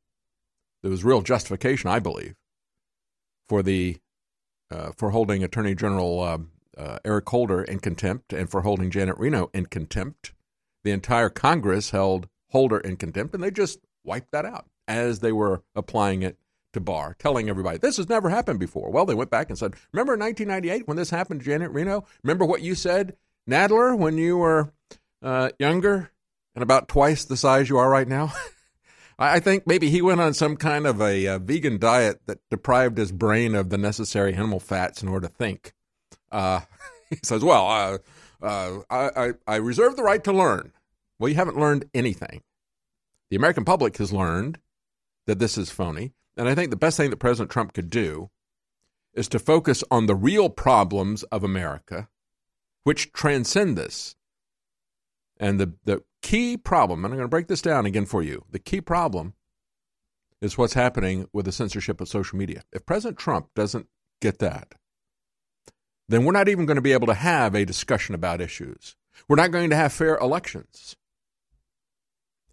S3: there was real justification, I believe, for the uh, for holding Attorney General uh, uh, Eric Holder in contempt and for holding Janet Reno in contempt. The entire Congress held Holder in contempt, and they just wiped that out as they were applying it to Barr, telling everybody this has never happened before. Well, they went back and said, "Remember in 1998 when this happened to Janet Reno? Remember what you said, Nadler, when you were uh, younger and about twice the size you are right now?" I think maybe he went on some kind of a, uh vegan diet that deprived his brain of the necessary animal fats in order to think. Uh, he says, "Well, uh, uh, I, I, I reserve the right to learn." Well, you haven't learned anything. The American public has learned that this is phony, and I think the best thing that President Trump could do is to focus on the real problems of America, which transcend this. And the, the key problem, and I'm going to break this down again for you the key problem is what's happening with the censorship of social media. If President Trump doesn't get that, then we're not even going to be able to have a discussion about issues. We're not going to have fair elections.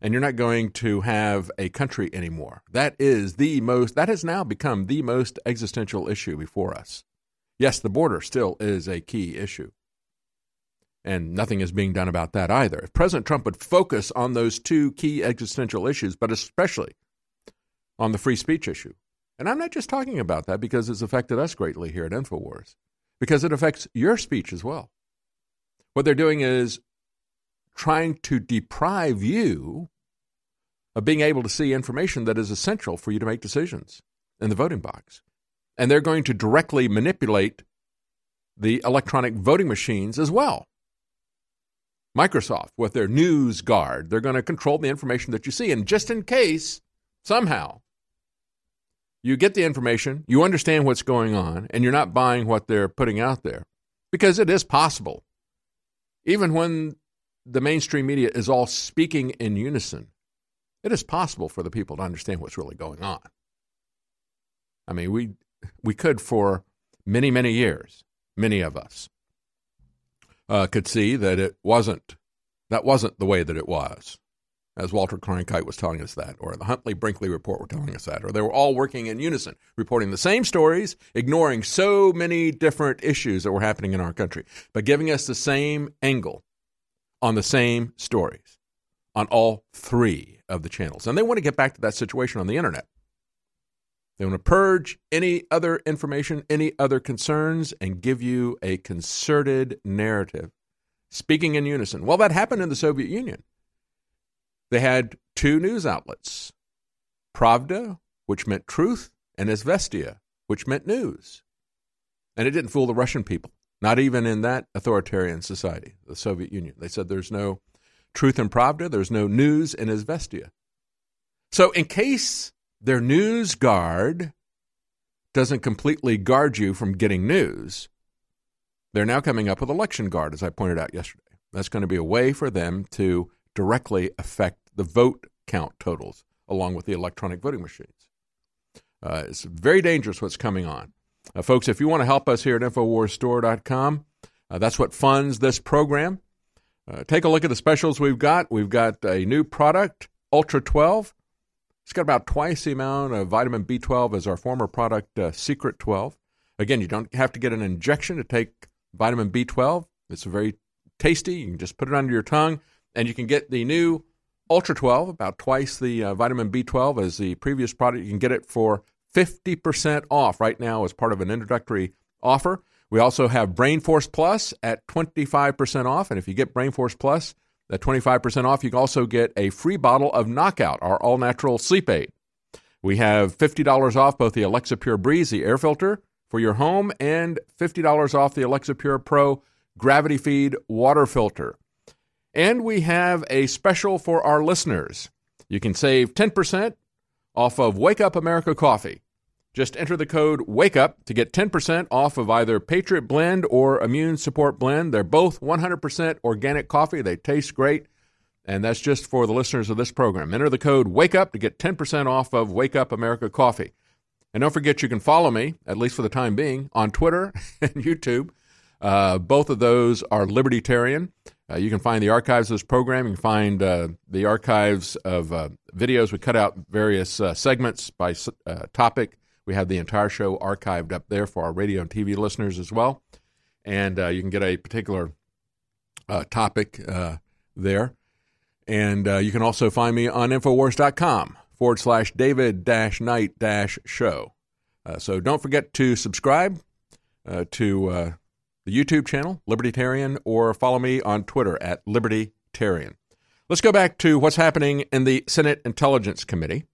S3: And you're not going to have a country anymore. That is the most, that has now become the most existential issue before us. Yes, the border still is a key issue. And nothing is being done about that either. If President Trump would focus on those two key existential issues, but especially on the free speech issue, and I'm not just talking about that because it's affected us greatly here at InfoWars, because it affects your speech as well. What they're doing is trying to deprive you of being able to see information that is essential for you to make decisions in the voting box. And they're going to directly manipulate the electronic voting machines as well. Microsoft, with their NewsGuard, they're going to control the information that you see. And just in case, somehow, you get the information, you understand what's going on, and you're not buying what they're putting out there, because it is possible, even when the mainstream media is all speaking in unison, it is possible for the people to understand what's really going on. I mean, we we could for many many years, many of us uh, could see that it wasn't that wasn't the way that it was, as Walter Cronkite was telling us that, or the Huntley Brinkley report were telling us that, or they were all working in unison, reporting the same stories, ignoring so many different issues that were happening in our country, but giving us the same angle on the same stories on all three of the channels. And they want to get back to that situation on the internet. They want to purge any other information, any other concerns, and give you a concerted narrative, speaking in unison. Well, that happened in the Soviet Union. They had two news outlets Pravda, which meant truth, and Izvestia, which meant news. And it didn't fool the Russian people, not even in that authoritarian society, the Soviet Union. They said there's no truth in Pravda, there's no news in Izvestia. So, in case their NewsGuard doesn't completely guard you from getting news, they're now coming up with ElectionGuard, as I pointed out yesterday. That's going to be a way for them to directly affect the vote count totals along with the electronic voting machines. Uh, it's very dangerous what's coming on. Uh, folks, if you want to help us here at InfoWarsStore.com, uh, that's what funds this program. Uh, take a look at the specials we've got. We've got a new product, Ultra 12. It's got about twice the amount of vitamin B12 as our former product, uh, Secret 12. Again, you don't have to get an injection to take vitamin B12. It's very tasty. You can just put it under your tongue, and you can get the new Ultra 12, about twice the uh, vitamin B12 as the previous product. You can get it for 50% off right now as part of an introductory offer. We also have Brain Force Plus at 25% off. And if you get Brain Force Plus, at 25% off, you can also get a free bottle of Knockout, our all natural sleep aid. We have $50 off both the Alexa Pure Breeze, the air filter for your home, and $50 off the Alexa Pure Pro Gravity Feed water filter. And we have a special for our listeners. You can save 10% off of Wake Up America coffee. Just enter the code WAKEUP to get 10% off of either Patriot Blend or Immune Support Blend. They're both 100% organic coffee. They taste great. And that's just for the listeners of this program. Enter the code WAKEUP to get 10% off of Wake Up America coffee. And don't forget, you can follow me, at least for the time being, on Twitter and YouTube. Uh, both of those are libertarian. Uh, you can find the archives of this program. You can find uh, the archives of uh, videos. We cut out various uh, segments by uh, topic. We have the entire show archived up there for our radio and TV listeners as well. And uh, you can get a particular topic there. And you can also find me on Infowars.com forward slash David dash Knight dash show. So don't forget to subscribe to the YouTube channel, Libertarian, or follow me on Twitter at Libertarian. Let's go back to what's happening in the Senate Intelligence Committee.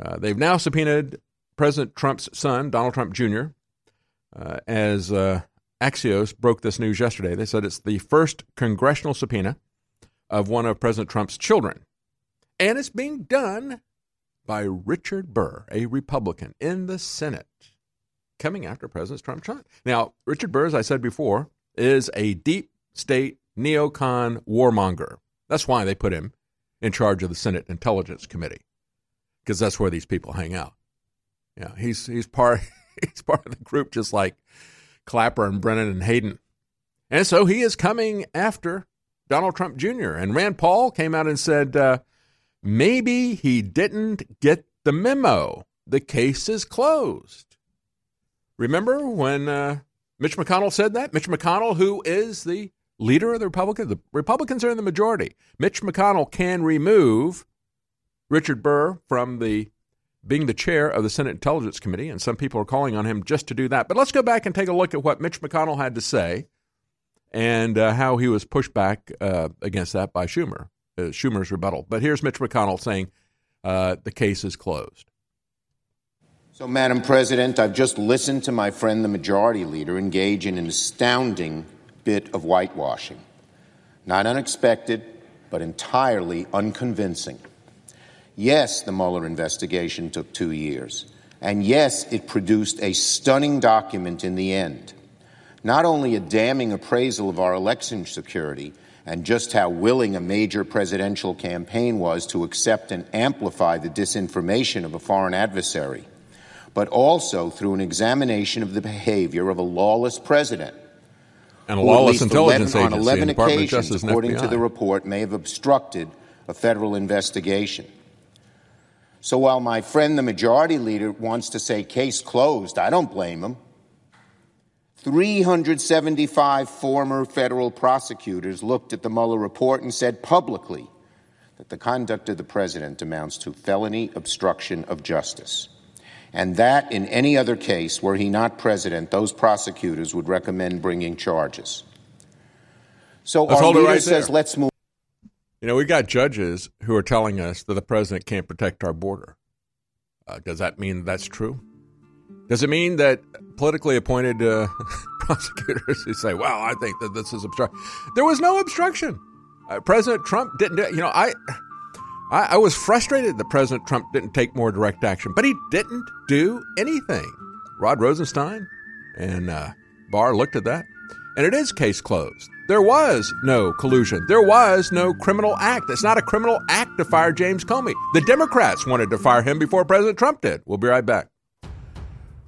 S3: Uh, they've now subpoenaed President Trump's son, Donald Trump Jr., uh, as uh, Axios broke this news yesterday. They said it's the first congressional subpoena of one of President Trump's children. And it's being done by Richard Burr, a Republican in the Senate, coming after President Trump. Trump. Now, Richard Burr, as I said before, is a deep state neocon warmonger. That's why they put him in charge of the Senate Intelligence Committee, because that's where these people hang out. Yeah, he's he's part he's part of the group, just like Clapper and Brennan and Hayden, and so he is coming after Donald Trump Jr. And Rand Paul came out and said uh, maybe he didn't get the memo. The case is closed. Remember when uh, Mitch McConnell said that? Mitch McConnell, who is the leader of the Republicans, the Republicans are in the majority. Mitch McConnell can remove Richard Burr from the being the chair of the Senate Intelligence Committee, and some people are calling on him just to do that. But let's go back and take a look at what Mitch McConnell had to say and uh, how he was pushed back uh, against that by Schumer, uh, Schumer's rebuttal. But here's Mitch McConnell saying uh, the case is closed.
S14: So, Madam President, I've just listened to my friend, the Majority Leader, engage in an astounding bit of whitewashing. Not unexpected, but entirely unconvincing. Yes, the Mueller investigation took two years. And yes, it produced a stunning document in the end. Not only a damning appraisal of our election security and just how willing a major presidential campaign was to accept and amplify the disinformation of a foreign adversary, but also through an examination of the behavior of a lawless president.
S3: And a lawless
S14: least
S3: intelligence
S14: 11 on 11
S3: the Department of
S14: occasions, according to the report, may have obstructed a federal investigation. So while my friend, the majority leader, wants to say case closed, I don't blame him. 375 former federal prosecutors looked at the Mueller report and said publicly that the conduct of the president amounts to felony obstruction of justice. And that, in any other case, were he not president, those prosecutors would recommend bringing charges. So
S3: Let's
S14: our leader
S3: right
S14: says,
S3: there.
S14: let's move.
S3: You know, we got judges who are telling us that the president can't protect our border. Uh, does that mean that's true? Does it mean that politically appointed uh, prosecutors who say, "Well, I think that this is obstruction"? There was no obstruction. Uh, President Trump didn't. do- You know, I, I I was frustrated that President Trump didn't take more direct action, but he didn't do anything. Rod Rosenstein and uh, Barr looked at that, and it is case closed. There was no collusion. There was no criminal act. It's not a criminal act to fire James Comey. The Democrats wanted to fire him before President Trump did. We'll be right back.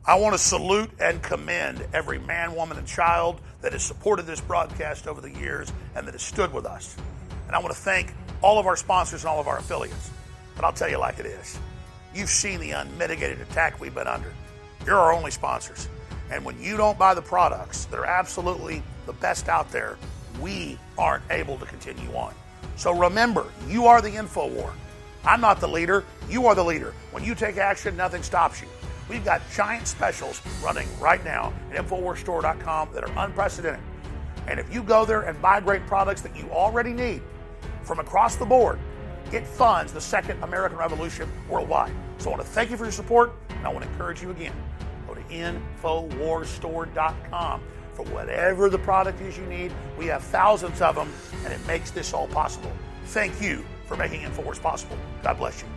S8: I want to salute and commend every man, woman, and child that has supported this broadcast over the years and that has stood with us. And I want to thank all of our sponsors and all of our affiliates. But I'll tell you like it is. You've seen the unmitigated attack we've been under. You're our only sponsors. And when you don't buy the products that are absolutely the best out there, we aren't able to continue on. So remember, you are the info war. I'm not the leader. You are the leader. When you take action, nothing stops you. We've got giant specials running right now at InfoWarsStore.com that are unprecedented. And if you go there and buy great products that you already need from across the board, it funds the second American Revolution worldwide. So I want to thank you for your support, and I want to encourage you again. Go to InfoWarsStore.com for whatever the product is you need. We have thousands of them, and it makes this all possible. Thank you for making InfoWars possible. God bless you.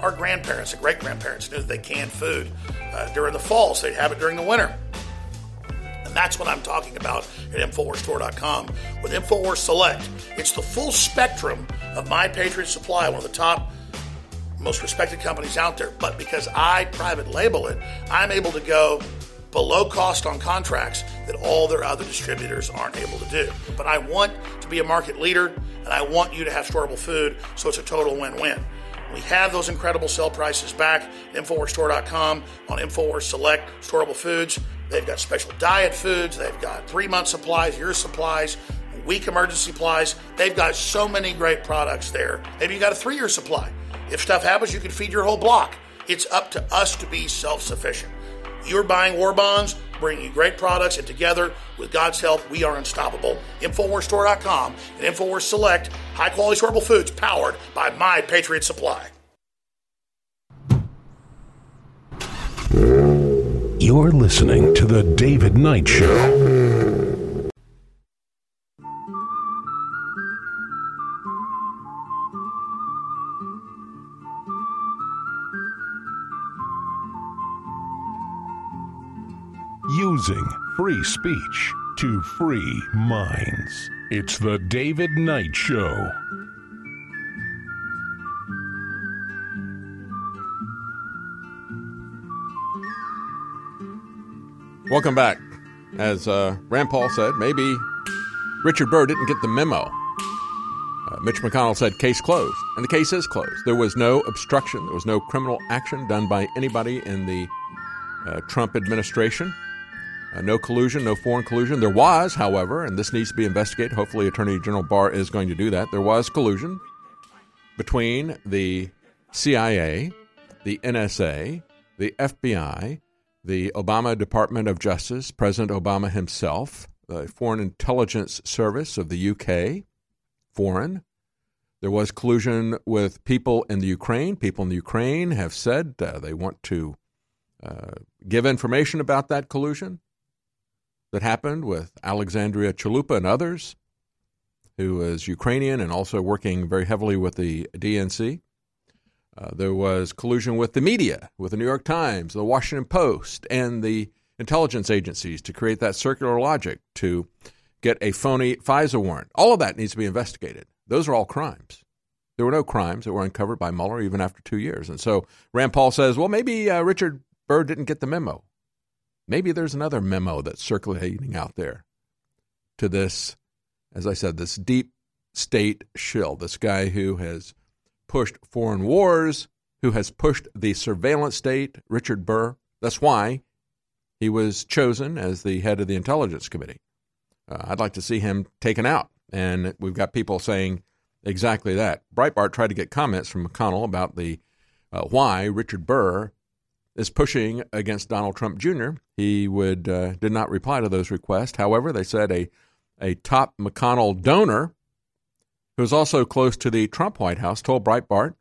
S8: Our grandparents and great grandparents knew that they canned food uh, during the fall, so they'd have it during the winter. That's what I'm talking about at InfoWarsStore.com with InfoWars Select. It's the full spectrum of My Patriot Supply, one of the top, most respected companies out there. But because I private label it, I'm able to go below cost on contracts that all their other distributors aren't able to do. But I want to be a market leader and I want you to have storable food so it's a total win win. We have those incredible sale prices back InfoWarsStore.com on InfoWars Select Storable Foods. They've got special diet foods, they've got three month supplies, year supplies, week emergency supplies. They've got so many great products there. Maybe you got a three year supply. If stuff happens, you can feed your whole block. It's up to us to be self sufficient. You're buying war bonds, bringing you great products, and together, with God's help, we are unstoppable. InfoWarsStore.com and InfoWars Select, high quality storable foods powered by My Patriot Supply.
S2: You're listening to The David Knight Show. Free speech to free minds. It's The David Knight Show.
S3: Welcome back. As uh, Rand Paul said, maybe Richard Burr didn't get the memo. Uh, Mitch McConnell said, case closed. And the case is closed. There was no obstruction, there was no criminal action done by anybody in the uh, Trump administration. Uh, no collusion, no foreign collusion. There was, however, and this needs to be investigated. Hopefully, Attorney General Barr is going to do that. There was collusion between the CIA, the NSA, the FBI, the Obama Department of Justice, President Obama himself, the Foreign Intelligence Service of the UK, foreign. There was collusion with people in the Ukraine. People in the Ukraine have said uh, they want to uh, give information about that collusion that happened with Alexandria Chalupa and others, who is Ukrainian and also working very heavily with the DNC. Uh, there was collusion with the media, with the New York Times, the Washington Post, and the intelligence agencies to create that circular logic to get a phony FISA warrant. All of that needs to be investigated. Those are all crimes. There were no crimes that were uncovered by Mueller even after two years. And so Rand Paul says, well, maybe uh, Richard Burr didn't get the memo. Maybe there's another memo that's circulating out there to this, as I said, this deep state shill, this guy who has pushed foreign wars, who has pushed the surveillance state, Richard Burr. That's why he was chosen as the head of the Intelligence Committee. Uh, I'd like to see him taken out. And we've got people saying exactly that. Breitbart tried to get comments from McConnell about the uh, why Richard Burr is pushing against Donald Trump Jr. He would uh, did not reply to those requests. However, they said a a top McConnell donor, who is also close to the Trump White House, told Breitbart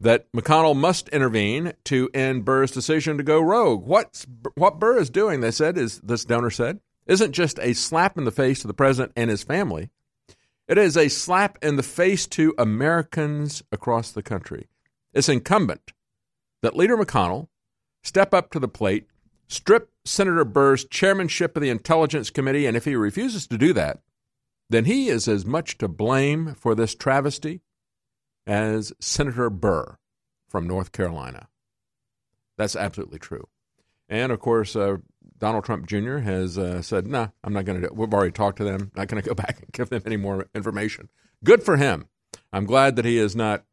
S3: that McConnell must intervene to end Burr's decision to go rogue. What's what Burr is doing? They said is this donor said isn't just a slap in the face to the president and his family. It is a slap in the face to Americans across the country. It's incumbent that Leader McConnell step up to the plate, strip Senator Burr's chairmanship of the Intelligence Committee, and if he refuses to do that, then he is as much to blame for this travesty as Senator Burr from North Carolina. That's absolutely true. And of course, uh, Donald Trump Jr. has uh, said, "No, nah, I'm not going to do it. We've already talked to them. Not going to go back and give them any more information." Good for him. I'm glad that he is not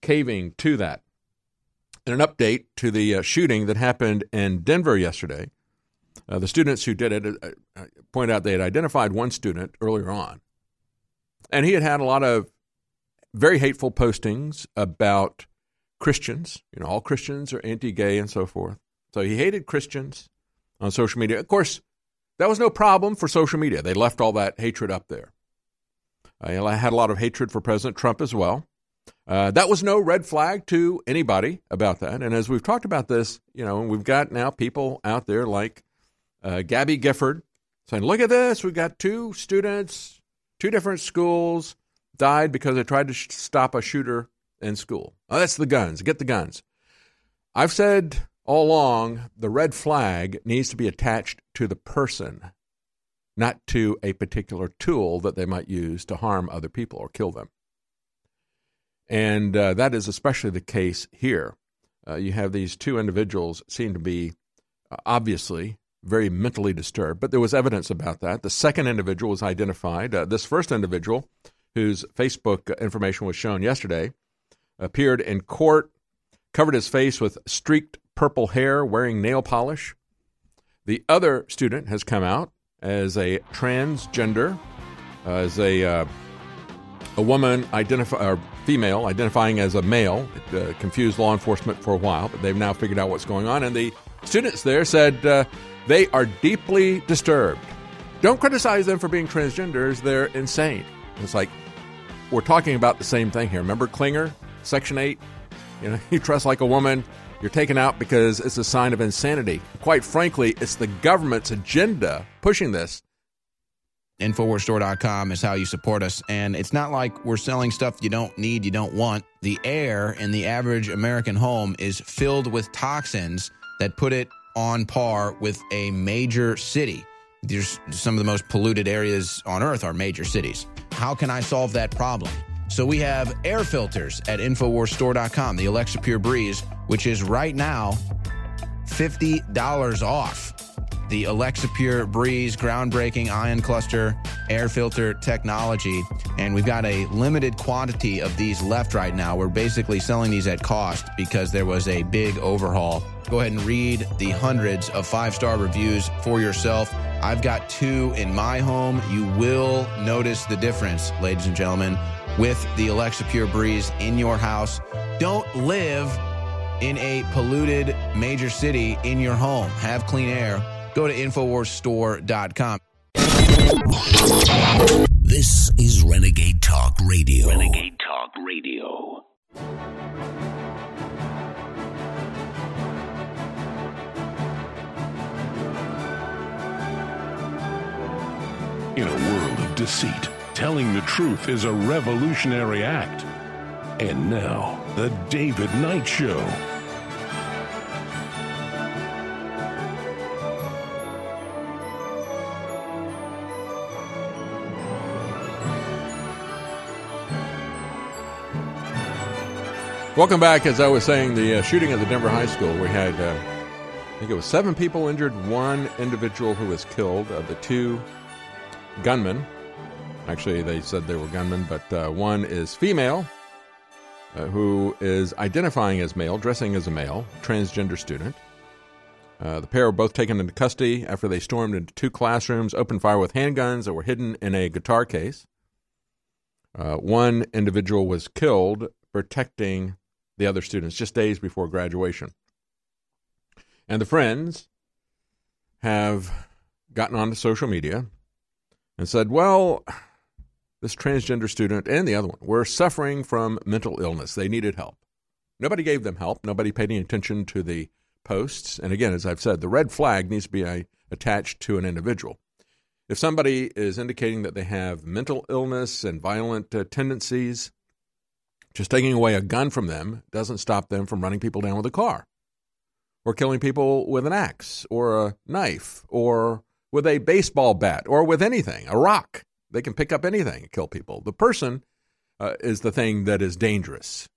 S3: caving to that. In an update to the uh, shooting that happened in Denver yesterday, uh, the students who did it uh, uh, pointed out they had identified one student earlier on, and he had had a lot of very hateful postings about Christians. You know, all Christians are anti-gay and so forth. So he hated Christians on social media. Of course, that was no problem for social media. They left all that hatred up there. Uh, I had a lot of hatred for President Trump as well. Uh, that was no red flag to anybody about that. And as we've talked about this, you know, we've got now people out there like uh, Gabby Gifford saying, look at this. We've got two students, two different schools died because they tried to sh- stop a shooter in school. Oh, that's the guns. Get the guns. I've said all along the red flag needs to be attached to the person, not to a particular tool that they might use to harm other people or kill them. And uh, that is especially the case here. Uh, you have these two individuals seem to be uh, obviously very mentally disturbed, but there was evidence about that. The second individual was identified. Uh, this first individual, whose Facebook information was shown yesterday, appeared in court, covered his face with streaked purple hair, wearing nail polish. The other student has come out as a transgender, uh, as a uh, a woman identify or female identifying as a male. Uh, confused law enforcement for a while, but they've now figured out what's going on. And the students there said uh, they are deeply disturbed. Don't criticize them for being transgenders; they're insane. It's like we're talking about the same thing here. Remember Klinger, Section Eight? You know, you dress like a woman, you're taken out because it's a sign of insanity. Quite frankly, it's the government's agenda pushing this.
S4: Infowarsstore.com is how you support us. And it's not like we're selling stuff you don't need, you don't want. The air in the average American home is filled with toxins that put it on par with a major city. There's some of the most polluted areas on earth are major cities. How can I solve that problem? So we have air filters at InfoWarsStore.com, the Alexapure Breeze, which is right now $50 off. The Alexapure Breeze groundbreaking ion cluster air filter technology. And we've got a limited quantity of these left right now. We're basically selling these at cost because there was a big overhaul. Go ahead and read the hundreds of five star reviews for yourself. I've got two in my home. You will notice the difference, ladies and gentlemen, with the Alexapure Breeze in your house. Don't live in a polluted major city in your home. Have clean air. Go to InfoWarsStore.com.
S13: This is Renegade Talk Radio. Renegade Talk Radio.
S2: In a world of deceit, telling the truth is a revolutionary act. And now, The David Knight Show.
S3: Welcome back. As I was saying, the uh, shooting at the Denver High School, we had, uh, I think it was seven people injured, one individual who was killed. Uh, the two gunmen, actually, they said they were gunmen, but uh, one is female, uh, who is identifying as male, dressing as a male, transgender student. Uh, the pair were both taken into custody after they stormed into two classrooms, opened fire with handguns that were hidden in a guitar case. one individual was killed protecting the other students just days before graduation. And the friends have gotten onto social media and said, well, this transgender student and the other one were suffering from mental illness. They needed help. Nobody gave them help. Nobody paid any attention to the posts. And again, as I've said, the red flag needs to be uh, attached to an individual. If somebody is indicating that they have mental illness and violent uh, tendencies, just taking away a gun from them doesn't stop them from running people down with a car or killing people with an axe or a knife or with a baseball bat or with anything, a rock. They can pick up anything and kill people. The person uh, is the thing that is dangerous.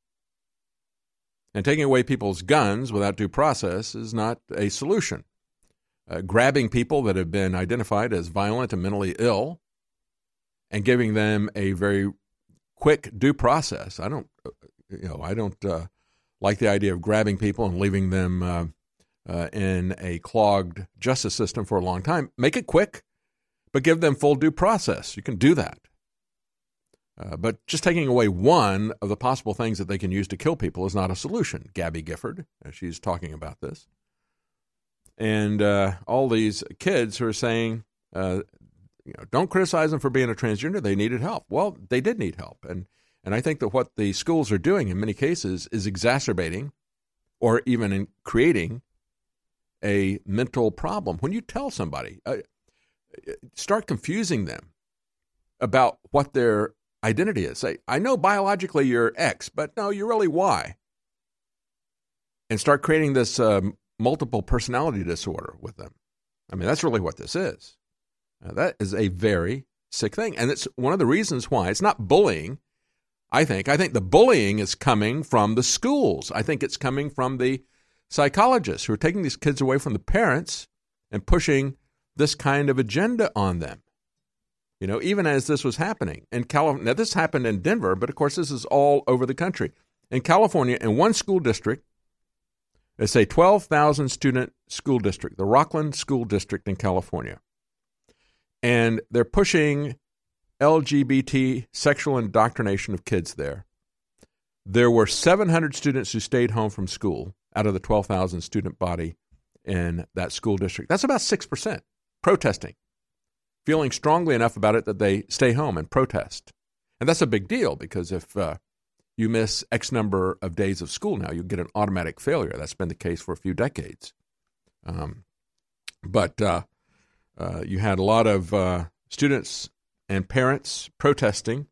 S3: And taking away people's guns without due process is not a solution. Uh, grabbing people that have been identified as violent and mentally ill and giving them a very quick due process. I don't, you know, I don't uh, like the idea of grabbing people and leaving them uh, uh, in a clogged justice system for a long time. Make it quick, but give them full due process. You can do that. Uh, but just taking away one of the possible things that they can use to kill people is not a solution. Gabby Gifford, she's talking about this. And uh, all these kids who are saying, you know, don't criticize them for being a transgender. They needed help. Well, they did need help, and and I think that what the schools are doing in many cases is exacerbating, or even in creating, a mental problem. When you tell somebody, uh, start confusing them about what their identity is. Say, I know biologically you're X, but no, you're really Y. And start creating this um, multiple personality disorder with them. I mean, that's really what this is. Now, that is a very sick thing. And it's one of the reasons why it's not bullying. I think. I think the bullying is coming from the schools. I think it's coming from the psychologists who are taking these kids away from the parents and pushing this kind of agenda on them. You know, even as this was happening in California, now this happened in Denver, but of course this is all over the country. In California, in one school district, it's a 12,000 student school district, the Rockland School District in California. And they're pushing LGBT sexual indoctrination of kids there. There were 700 students who stayed home from school out of the 12,000 student body in that school district. That's about 6% protesting, feeling strongly enough about it that they stay home and protest. And that's a big deal because if uh, you miss X number of days of school now, you get an automatic failure. That's been the case for a few decades. Um, but uh, uh, you had a lot of uh, students and parents protesting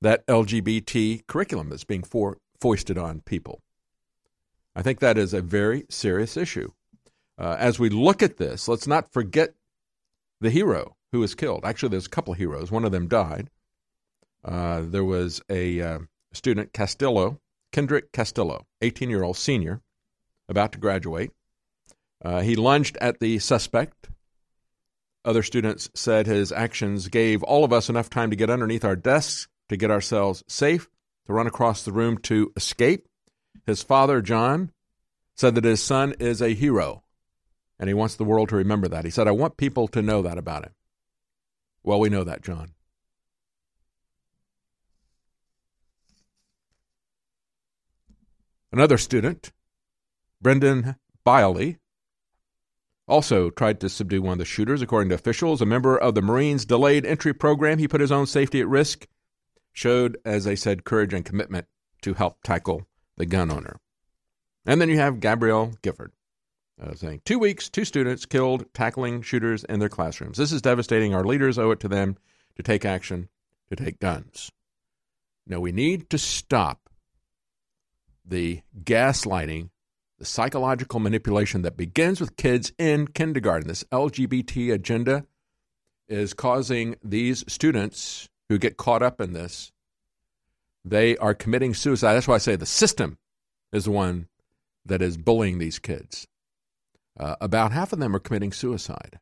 S3: that LGBT curriculum that's being foisted on people. I think that is a very serious issue. Uh, as we look at this, let's not forget the hero who was killed. Actually, there's a couple of heroes. One of them died. Uh, there was a uh, student, Castillo, Kendrick Castillo, 18 year old senior, about to graduate. Uh, he lunged at the suspect. Other students said his actions gave all of us enough time to get underneath our desks, to get ourselves safe, to run across the room to escape. His father, John, said that his son is a hero, and he wants the world to remember that. He said, I want people to know that about him. Well, we know that, John. Another student, Brendan Bialy, also tried to subdue one of the shooters. According to officials, a member of the Marines' delayed entry program, he put his own safety at risk, showed, as they said, courage and commitment to help tackle the gun owner. And then you have Gabrielle Gifford uh, saying, Two weeks, two students killed tackling shooters in their classrooms. This is devastating. Our leaders owe it to them to take action, to take guns. Now, we need to stop the gaslighting, the psychological manipulation that begins with kids in kindergarten. This LGBT agenda is causing these students who get caught up in this, they are committing suicide. That's why I say the system is the one that is bullying these kids. Uh, about half of them are committing suicide.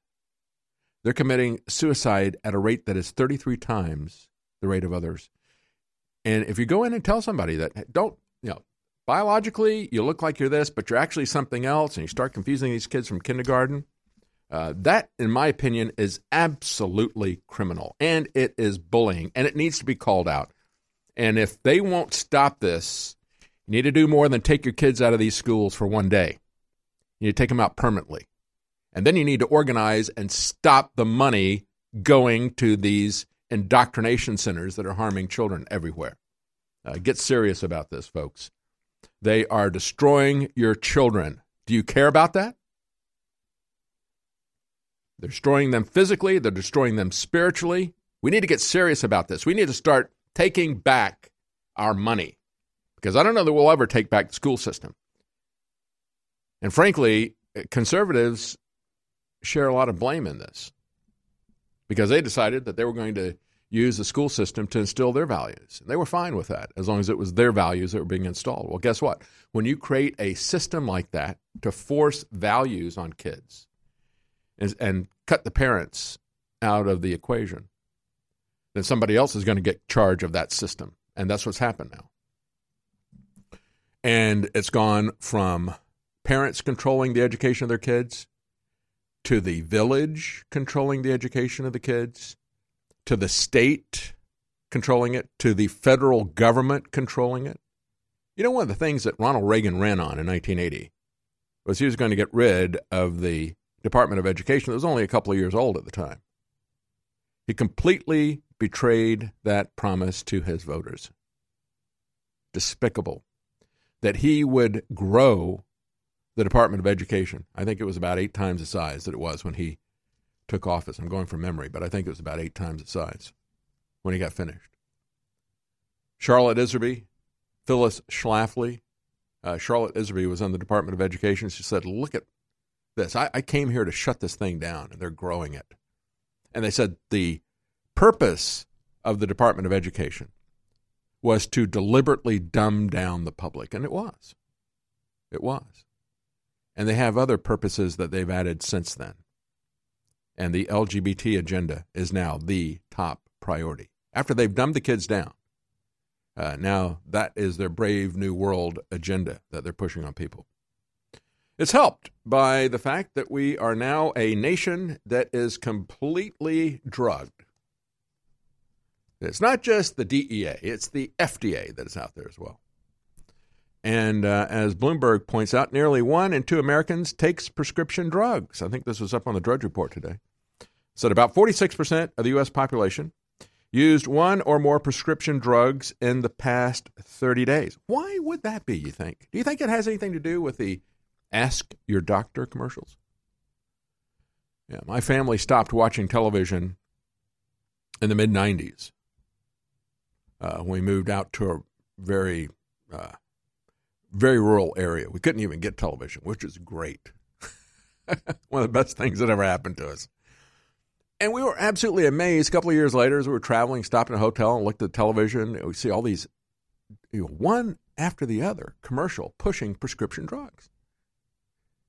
S3: They're committing suicide at a rate that is 33 times the rate of others. And if you go in and tell somebody that, don't, you know, biologically you look like you're this, but you're actually something else, and you start confusing these kids from kindergarten, uh, that, in my opinion, is absolutely criminal. And it is bullying, and it needs to be called out. And if they won't stop this, you need to do more than take your kids out of these schools for one day. You need to take them out permanently. And then you need to organize and stop the money going to these indoctrination centers that are harming children everywhere. Uh, get serious about this, folks. They are destroying your children. Do you care about that? They're destroying them physically, they're destroying them spiritually. We need to get serious about this. We need to start taking back our money because I don't know that we'll ever take back the school system. And frankly, conservatives share a lot of blame in this because they decided that they were going to use the school system to instill their values. And they were fine with that as long as it was their values that were being installed. Well, guess what? When you create a system like that to force values on kids and, and cut the parents out of the equation, then somebody else is going to get charge of that system. And that's what's happened now. And it's gone from parents controlling the education of their kids to the village controlling the education of the kids to the state controlling it to the federal government controlling it. You know, one of the things that Ronald Reagan ran on in 1980 was he was going to get rid of the Department of Education that was only a couple of years old at the time. He completely betrayed that promise to his voters. Despicable. That he would grow the Department of Education. I think it was about eight times the size that it was when he took office. I'm going from memory, but I think it was about eight times the size when he got finished. Charlotte Iserbyt, Phyllis Schlafly. Uh, Charlotte Iserbyt was on the Department of Education. She said, Look at this. I, I came here to shut this thing down, and they're growing it. And they said the purpose of the Department of Education was to deliberately dumb down the public, and it was. It was. And they have other purposes that they've added since then. And the LGBT agenda is now the top priority. After they've dumbed the kids down, uh, now that is their brave new world agenda that they're pushing on people. It's helped by the fact that we are now a nation that is completely drugged. It's not just the DEA, it's the FDA that is out there as well. And uh, as Bloomberg points out, nearly one in two Americans takes prescription drugs. I think this was up on the Drudge Report today. Said about 46% of the U.S. population used one or more prescription drugs in the past 30 days. Why would that be, you think? Do you think it has anything to do with the Ask Your Doctor commercials? Yeah, my family stopped watching television in the mid 90s uh, we moved out to a very, uh, very rural area. We couldn't even get television, which is great. One of the best things that ever happened to us. And we were absolutely amazed. A couple of years later, as we were traveling, stopped in a hotel and looked at the television, we see all these, you know, one after the other, commercial pushing prescription drugs.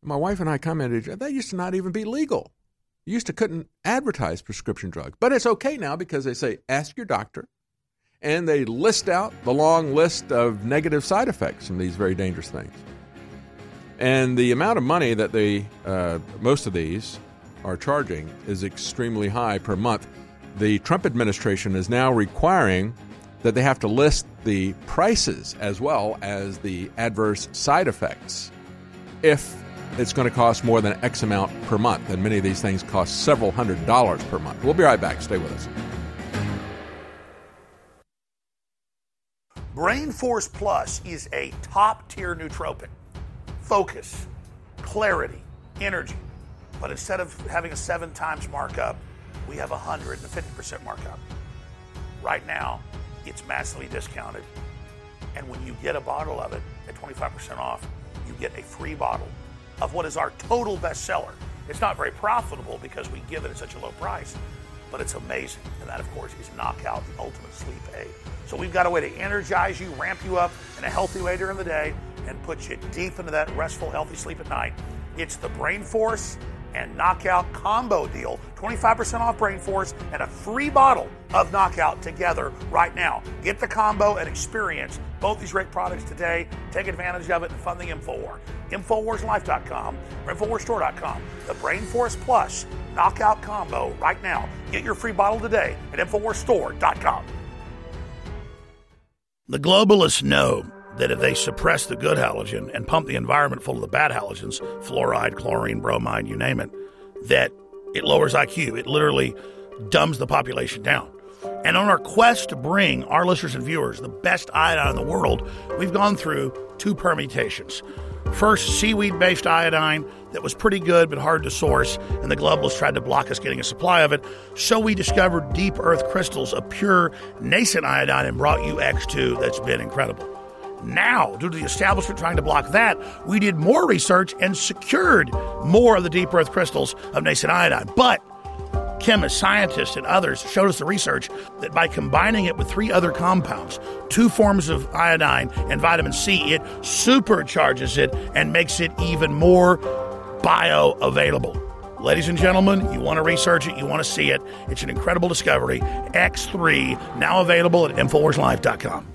S3: My wife and I commented, that used to not even be legal. You used to couldn't advertise prescription drugs. But it's okay now because they say, ask your doctor. And they list out the long list of negative side effects from these very dangerous things. And the amount of money that they, uh, most of these, are charging is extremely high per month. The Trump administration is now requiring that they have to list the prices as well as the adverse side effects if it's going to cost more than X amount per month. And many of these things cost several hundred dollars per month. We'll be right back. Stay with us.
S8: Brain Force Plus is a top tier nootropic. Focus, clarity, energy. But instead of having a seven times markup, we have a 150% markup. Right now, it's massively discounted. And when you get a bottle of it at 25% off, you get a free bottle of what is our total bestseller. It's not very profitable because we give it at such a low price, but it's amazing. And that, of course, is Knockout, the ultimate sleep aid. So we've got a way to energize you, ramp you up in a healthy way during the day, and put you deep into that restful, healthy sleep at night. It's the Brain Force and Knockout combo deal. 25% off Brain Force and a free bottle of Knockout together right now. Get the combo and experience both these great products today. Take advantage of it and fund the InfoWar. InfoWarsLife.com or InfoWarsStore.com. The Brain Force Plus Knockout combo right now. Get your free bottle today at InfoWarsStore.com. The globalists know that if they suppress the good halogen and pump the environment full of the bad halogens, fluoride, chlorine, bromide, you name it, that it lowers IQ. It literally dumbs the population down. And on our quest to bring our listeners and viewers the best iodine in the world, we've gone through two permutations. First, seaweed based iodine that was pretty good but hard to source, and the globalists tried to block us getting a supply of it. So we discovered deep earth crystals of pure nascent iodine and brought you X2 that's been incredible. Now, due to the establishment trying to block that, we did more research and secured more of the deep earth crystals of nascent iodine. But chemists, scientists, and others showed us the research that by combining it with three other compounds, two forms of iodine and vitamin C, it supercharges it and makes it even more bioavailable. Ladies and gentlemen, you want to research it, you want to see it. It's an incredible discovery. X3, now available at InfoWarsLife.com.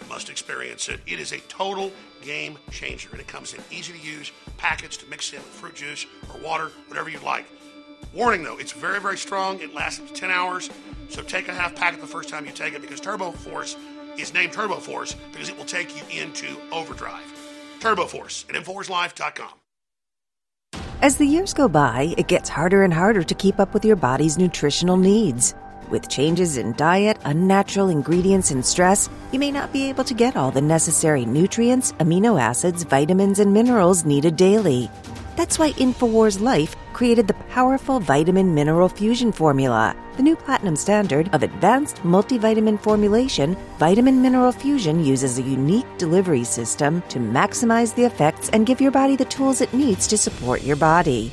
S8: You must experience it. It is a total game changer, and it comes in easy to use packets to mix in with fruit juice or water, whatever you'd like. Warning though, it's very, very strong. It lasts up to 10 hours, so take a half packet the first time you take it because Turbo Force is named Turbo Force because it will take you into overdrive. Turbo Force at InfoWarsLife.com.
S15: As the years go by, it gets harder and harder to keep up with your body's nutritional needs. With changes in diet, unnatural ingredients, and stress, you may not be able to get all the necessary nutrients, amino acids, vitamins, and minerals needed daily. That's why InfoWars Life created the powerful vitamin mineral fusion formula. The new platinum standard of advanced multivitamin formulation, Vitamin Mineral Fusion uses a unique delivery system to maximize the effects and give your body the tools it needs to support your body.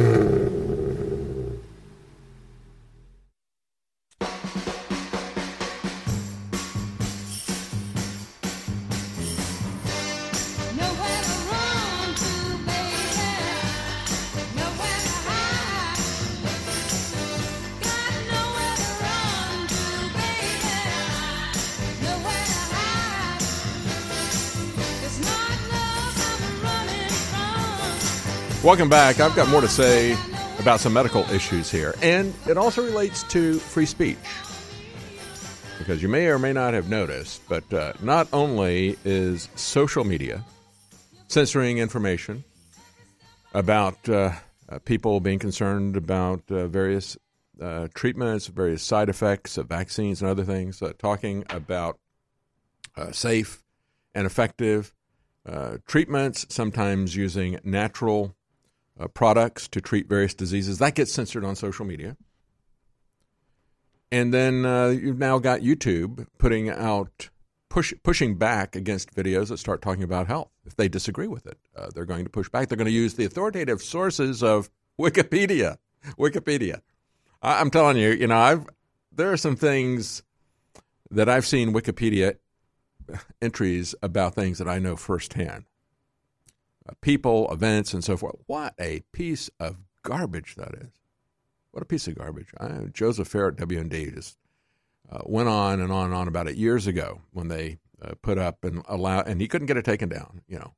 S3: Welcome back. I've got more to say about some medical issues here, and it also relates to free speech. Because you may or may not have noticed, but uh, not only is social media censoring information about uh, uh, people being concerned about uh, various uh, treatments, various side effects of vaccines and other things, uh, talking about safe and effective treatments, sometimes using natural uh, products to treat various diseases. That gets censored on social media. And then uh, you've now got YouTube putting out, push, pushing back against videos that start talking about health. If they disagree with it, uh, they're going to push back. They're going to use the authoritative sources of Wikipedia. Wikipedia. I, I'm telling you, you know, I've there are some things that I've seen Wikipedia entries about things that I know firsthand. Uh, people, events, and so forth. What a piece of garbage that is. What a piece of garbage. I, Joseph Farah at WND just uh, went on and on and on about it years ago when they uh, put up and allow, and he couldn't get it taken down. You know,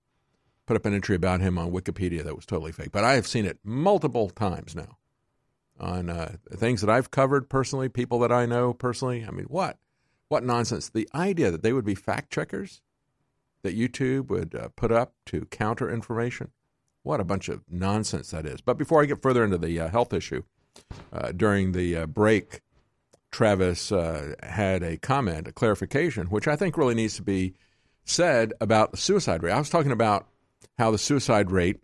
S3: put up an entry about him on Wikipedia that was totally fake. But I have seen it multiple times now on uh, things that I've covered personally, people that I know personally. I mean, what, what nonsense! The idea that they would be fact checkers that YouTube would uh, put up to counter information. What a bunch of nonsense that is. But before I get further into the uh, health issue, uh, during the uh, break, Travis uh, had a comment, a clarification, which I think really needs to be said about the suicide rate. I was talking about how the suicide rate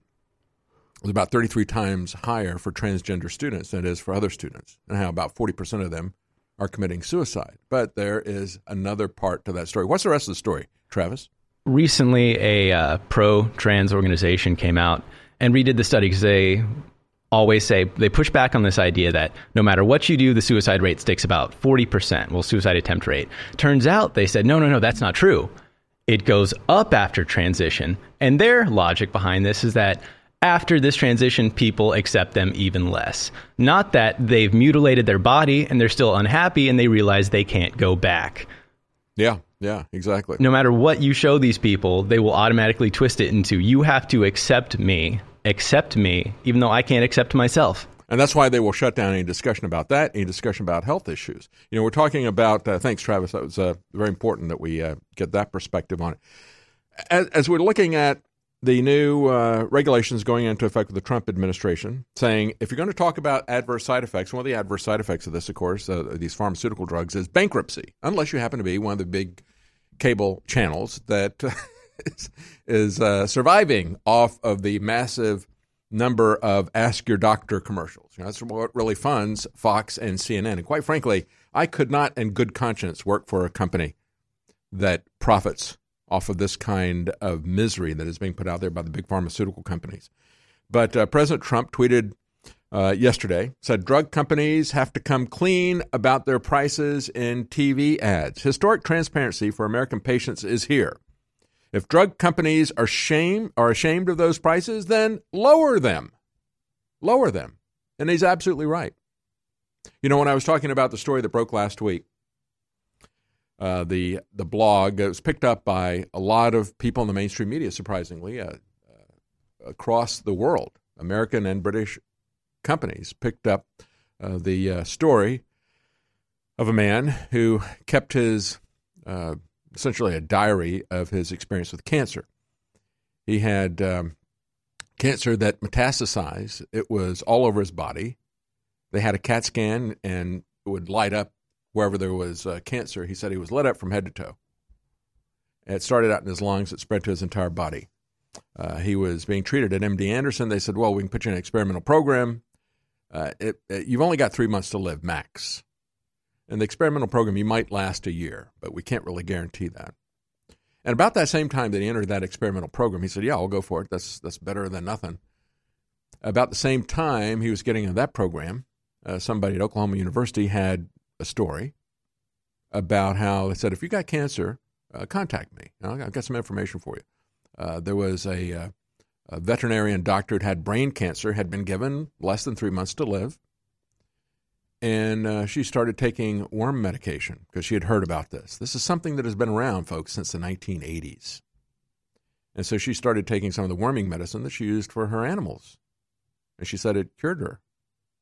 S3: was about 33 times higher for transgender students than it is for other students, and how about 40% of them are committing suicide. But there is another part to that story. What's the rest of the story, Travis?
S16: Recently a uh, pro trans organization came out and redid the study because they always say they push back on this idea that no matter what you do, the suicide rate sticks about 40%, well, suicide attempt rate. Turns out they said, no, no, no, that's not true. It goes up after transition. And their logic behind this is that after this transition, people accept them even less. Not that they've mutilated their body and they're still unhappy and they realize they can't go back.
S3: Yeah, yeah, exactly.
S16: No matter what you show these people, they will automatically twist it into you have to accept me, accept me, even though I can't accept myself.
S3: And that's why they will shut down any discussion about that, any discussion about health issues. You know, we're talking about, uh, thanks, Travis. That was uh, very important that we uh, get that perspective on it. As, as, we're looking at the new uh, regulations going into effect with the Trump administration, saying if you're going to talk about adverse side effects, one of the adverse side effects of this, of course, uh, these pharmaceutical drugs, is bankruptcy, unless you happen to be one of the big cable channels that is, is uh, surviving off of the massive number of Ask Your Doctor commercials. You know, that's what really funds Fox and CNN. And quite frankly, I could not, in good conscience, work for a company that profits off of this kind of misery that is being put out there by the big pharmaceutical companies. But uh, President Trump tweeted uh, yesterday said drug companies have to come clean about their prices in TV ads. Historic transparency for American patients is here. If drug companies are shame are ashamed of those prices, then lower them. lower them. And he's absolutely right. You know, when I was talking about the story that broke last week, uh, the the blog was picked up by a lot of people in the mainstream media, surprisingly, uh, uh, across the world. American and British companies picked up uh, the uh, story of a man who kept his uh, essentially a diary of his experience with cancer. He had um, cancer that metastasized. It was all over his body. They had a CAT scan and it would light up wherever there was uh, cancer. He said he was lit up from head to toe. It started out in his lungs, it spread to his entire body. Uh, he was being treated at MD Anderson. They said, Well, we can put you in an experimental program. Uh, it, it, you've only got three months to live max. In the experimental program, you might last a year, but we can't really guarantee that. And about that same time that he entered that experimental program, he said, "Yeah, I'll go for it. That's that's better than nothing." About the same time he was getting in that program, uh, somebody at Oklahoma University had a story about how they said, "If you got cancer, uh, contact me. I've got some information for you." Uh, there was a, uh, a veterinarian doctor who had brain cancer, had been given less than three months to live and uh, she started taking worm medication because she had heard about this. This is something that has been around, folks, since the 1980s. And so she started taking some of the worming medicine that she used for her animals. And she said it cured her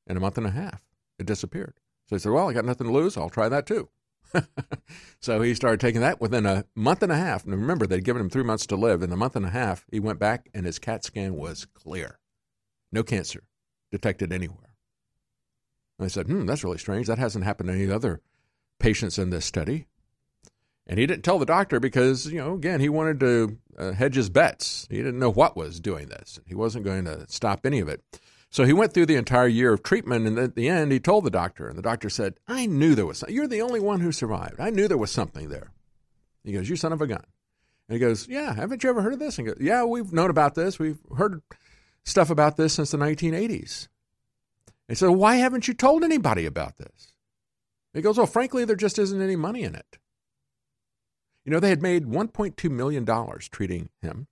S3: in a month and a half. It disappeared. So he said, Well, I got nothing to lose. I'll try that too. so he started taking that within a month and a half. And remember, they'd given him three months to live. In a month and a half, he went back and his CAT scan was clear. No cancer detected anywhere. And I said, hmm, that's really strange. That hasn't happened to any other patients in this study. And he didn't tell the doctor because, you know, again, he wanted to uh, hedge his bets. He didn't know what was doing this. He wasn't going to stop any of it. So he went through the entire year of treatment, and at the end, he told the doctor, and the doctor said, "I knew there was. Something. You're the only one who survived. I knew there was something there." He goes, "You son of a gun." And he goes, "Yeah, haven't you ever heard of this?" And he goes, "Yeah, we've known about this. We've heard stuff about this since the 1980s." He said, Why haven't you told anybody about this? He goes, Well, frankly, there just isn't any money in it. You know, they had made $1.2 million treating him.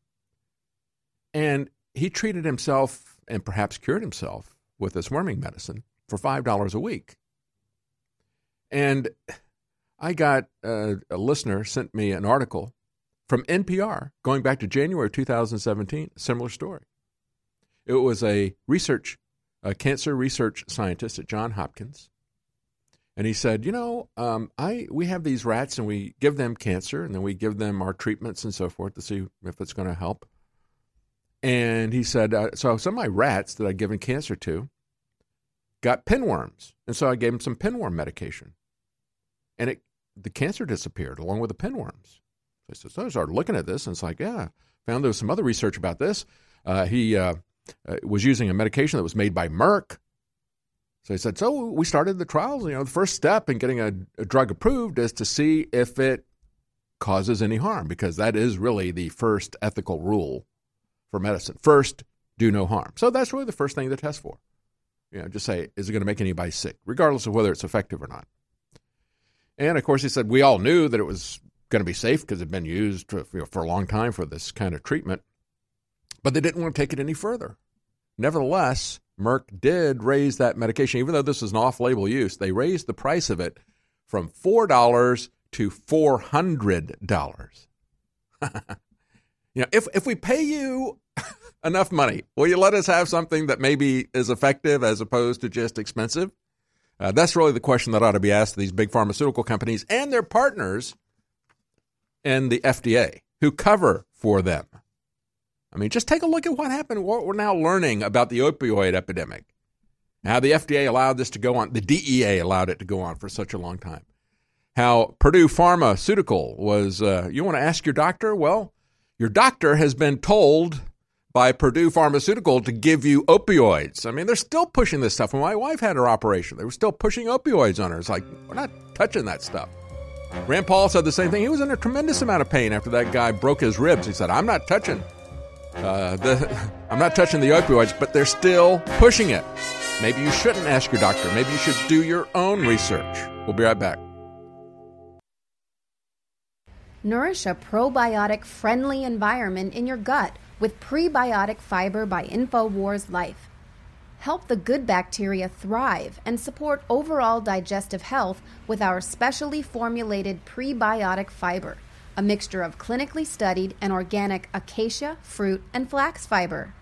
S3: And he treated himself and perhaps cured himself with this worming medicine for $5 a week. And I got uh, a listener sent me an article from NPR going back to January 2017, similar story. It was a research a cancer research scientist at John Hopkins, and he said, "You know, um, I we have these rats, and we give them cancer, and then we give them our treatments and so forth to see if it's going to help." And he said, uh, "So some of my rats that I'd given cancer to got pinworms, and so I gave them some pinworm medication, and it the cancer disappeared along with the pinworms." So I, so I started looking at this, and it's like, yeah, found there was some other research about this. Uh, he uh, uh, was using a medication that was made by Merck. So he said, so we started the trials. You know, the first step in getting a, a drug approved is to see if it causes any harm, because that is really the first ethical rule for medicine. First, do no harm. So that's really the first thing to test for. You know, just say, is it going to make anybody sick, regardless of whether it's effective or not? And of course, he said we all knew that it was going to be safe because it had been used for, you know, for a long time for this kind of treatment but they didn't want to take it any further. Nevertheless, Merck did raise that medication, even though this is an off label use, they raised the price of it from $4 to $400. you know, if, if we pay you enough money, will you let us have something that maybe is effective as opposed to just expensive? Uh, that's really the question that ought to be asked to these big pharmaceutical companies and their partners and the FDA who cover for them. I mean, just take a look at what happened, what we're now learning about the opioid epidemic. How the FDA allowed this to go on, the DEA allowed it to go on for such a long time. How Purdue Pharmaceutical was, uh, you want to ask your doctor? Well, your doctor has been told by Purdue Pharmaceutical to give you opioids. I mean, they're still pushing this stuff. When my wife had her operation, they were still pushing opioids on her. It's like, we're not touching that stuff. Rand Paul said the same thing. He was in a tremendous amount of pain after that guy broke his ribs. He said, I'm not touching uh, the, I'm not touching the opioids, but they're still pushing it. Maybe you shouldn't ask your doctor. Maybe you should do your own research. We'll be right back.
S17: Nourish a probiotic friendly environment in your gut with prebiotic fiber by InfoWars Life. help the good bacteria thrive and support overall digestive health with our specially formulated prebiotic fiber, a mixture of clinically studied and organic acacia, fruit, and flax fiber.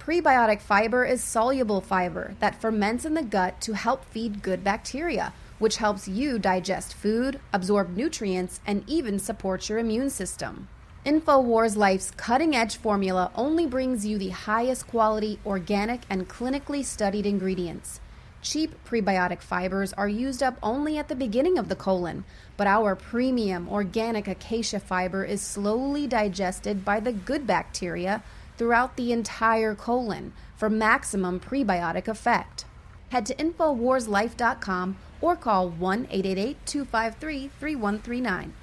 S17: Prebiotic fiber is soluble fiber that ferments in the gut to help feed good bacteria, which helps you digest food, absorb nutrients, and even support your immune system. InfoWars Life's cutting edge formula only brings you the highest quality, organic, and clinically studied ingredients. Cheap prebiotic fibers are used up only at the beginning of the colon, but our premium organic acacia fiber is slowly digested by the good bacteria throughout the entire colon for maximum prebiotic effect. Head to InfoWarsLife.com or call 1 888 253 3139.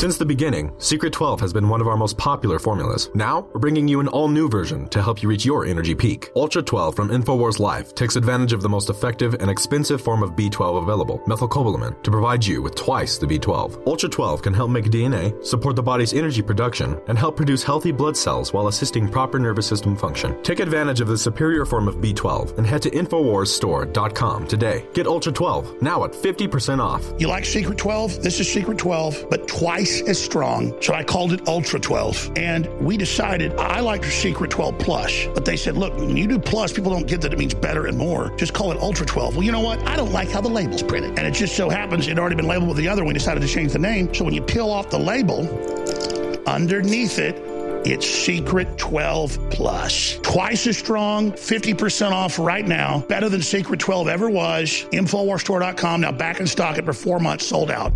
S7: Since the beginning, Secret 12 has been one of our most popular formulas. Now, we're bringing you an all new version to help you reach your energy peak. Ultra 12 from InfoWars Life takes advantage of the most effective and expensive form of B12 available, methylcobalamin, to provide you with twice the B12. Ultra 12 can help make DNA, support the body's energy production, and help produce healthy blood cells while assisting proper nervous system function. Take advantage of the superior form of B12 and head to InfoWarsStore.com today. Get Ultra 12 now at 50% off.
S8: You like Secret 12? This is Secret 12, but twice as strong. So I called it Ultra 12. And we decided I liked Secret 12 Plus, but they said, look, when you do Plus, people don't get that it means better and more. Just call it Ultra 12. Well, you know what? I don't like how the label's printed. And it just so happens it had already been labeled with the other. We decided to change the name. So when you peel off the label, underneath it, it's Secret 12 Plus. Twice as strong, 50% off right now. Better than Secret 12 ever was. Infowarsstore.com now back in stock after four months sold out.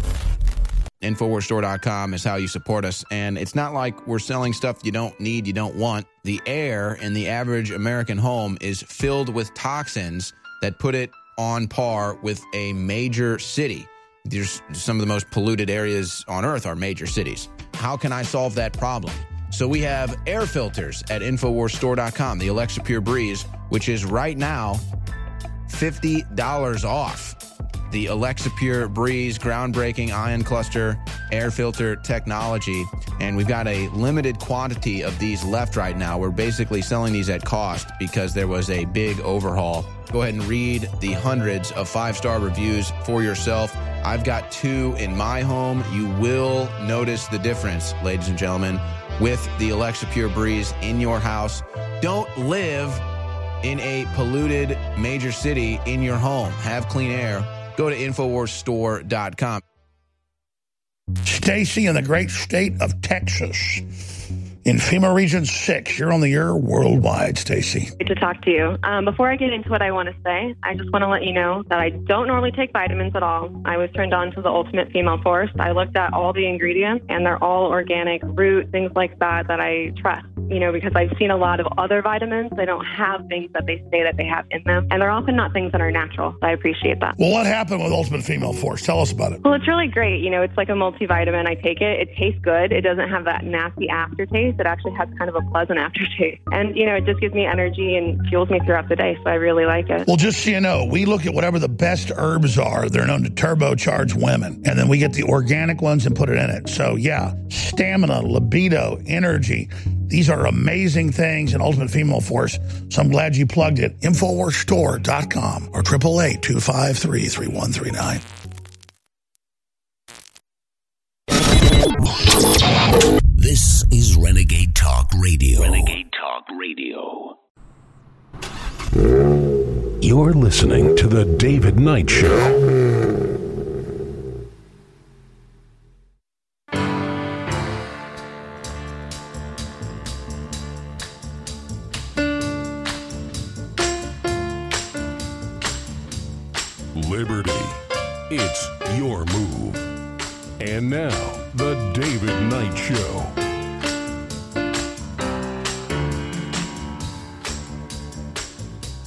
S4: Infowarsstore.com is how you support us. And it's not like we're selling stuff you don't need, you don't want. The air in the average American home is filled with toxins that put it on par with a major city. There's some of the most polluted areas on earth are major cities. How can I solve that problem? So we have air filters at InfoWarsStore.com, the Alexapure Breeze, which is right now $50 off the Alexapure Breeze groundbreaking ion cluster air filter technology. And we've got a limited quantity of these left right now. We're basically selling these at cost because there was a big overhaul. Go ahead and read the hundreds of five star reviews for yourself. I've got two in my home. You will notice the difference, ladies and gentlemen, with the Alexapure Breeze in your house. Don't live in a polluted major city in your home. Have clean air Go to InfoWarsStore.com.
S8: Stacy in the great state of Texas. In FEMA Region 6, you're on the air worldwide, Stacy.
S18: Good to talk to you. Um, before I get into what I want to say, I just want to let you know that I don't normally take vitamins at all. I was turned on to the Ultimate Female Force. I looked at all the ingredients, and they're all organic, root, things like that that I trust you know, because I've seen a lot of other vitamins. They don't have things that they say that they have in them, and they're often not things that are natural. So I appreciate that.
S8: Well, what happened with Ultimate Female Force? Tell us about it.
S18: Well, it's really great. You know, it's like a multivitamin. I take it. It tastes good. It doesn't have that nasty aftertaste. It actually has kind of a pleasant aftertaste. And, you know, it just gives me energy and fuels me throughout the day. So I really like it.
S8: Well, just so you know, we look at whatever the best herbs are. They're known to turbocharge women. And then we get the organic ones and put it in it. So, yeah, stamina, libido, energy. These are amazing things in Ultimate Female Force. So I'm glad you plugged it. Infowarsstore.com or 888 253 3139.
S13: This is Renegade Talk Radio. Renegade Talk Radio.
S2: You're listening to The David Knight Show. Liberty. It's your move. And now, The David Knight Show.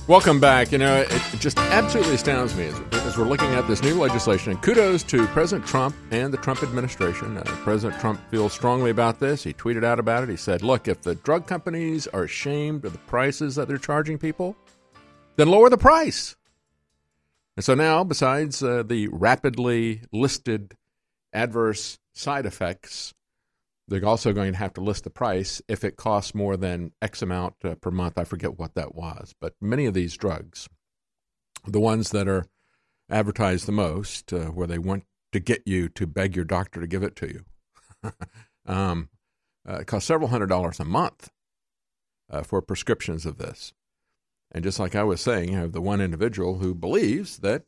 S3: Welcome back. You know, it, just absolutely astounds me as, as, we're looking at this new legislation. And kudos to President Trump and the Trump administration. Uh, President Trump feels strongly about this. He tweeted out about it. He said, Look, if the drug companies are ashamed of the prices that they're charging people, then lower the price. And so now, besides uh, the rapidly listed adverse side effects they're also going to have to list the price if it costs more than X amount uh, per month. I forget what that was, but many of these drugs, the ones that are advertised the most, uh, where they want to get you to beg your doctor to give it to you, um, uh, several hundred dollars a month uh, for prescriptions of this. And just like I was saying, you have the one individual who believes that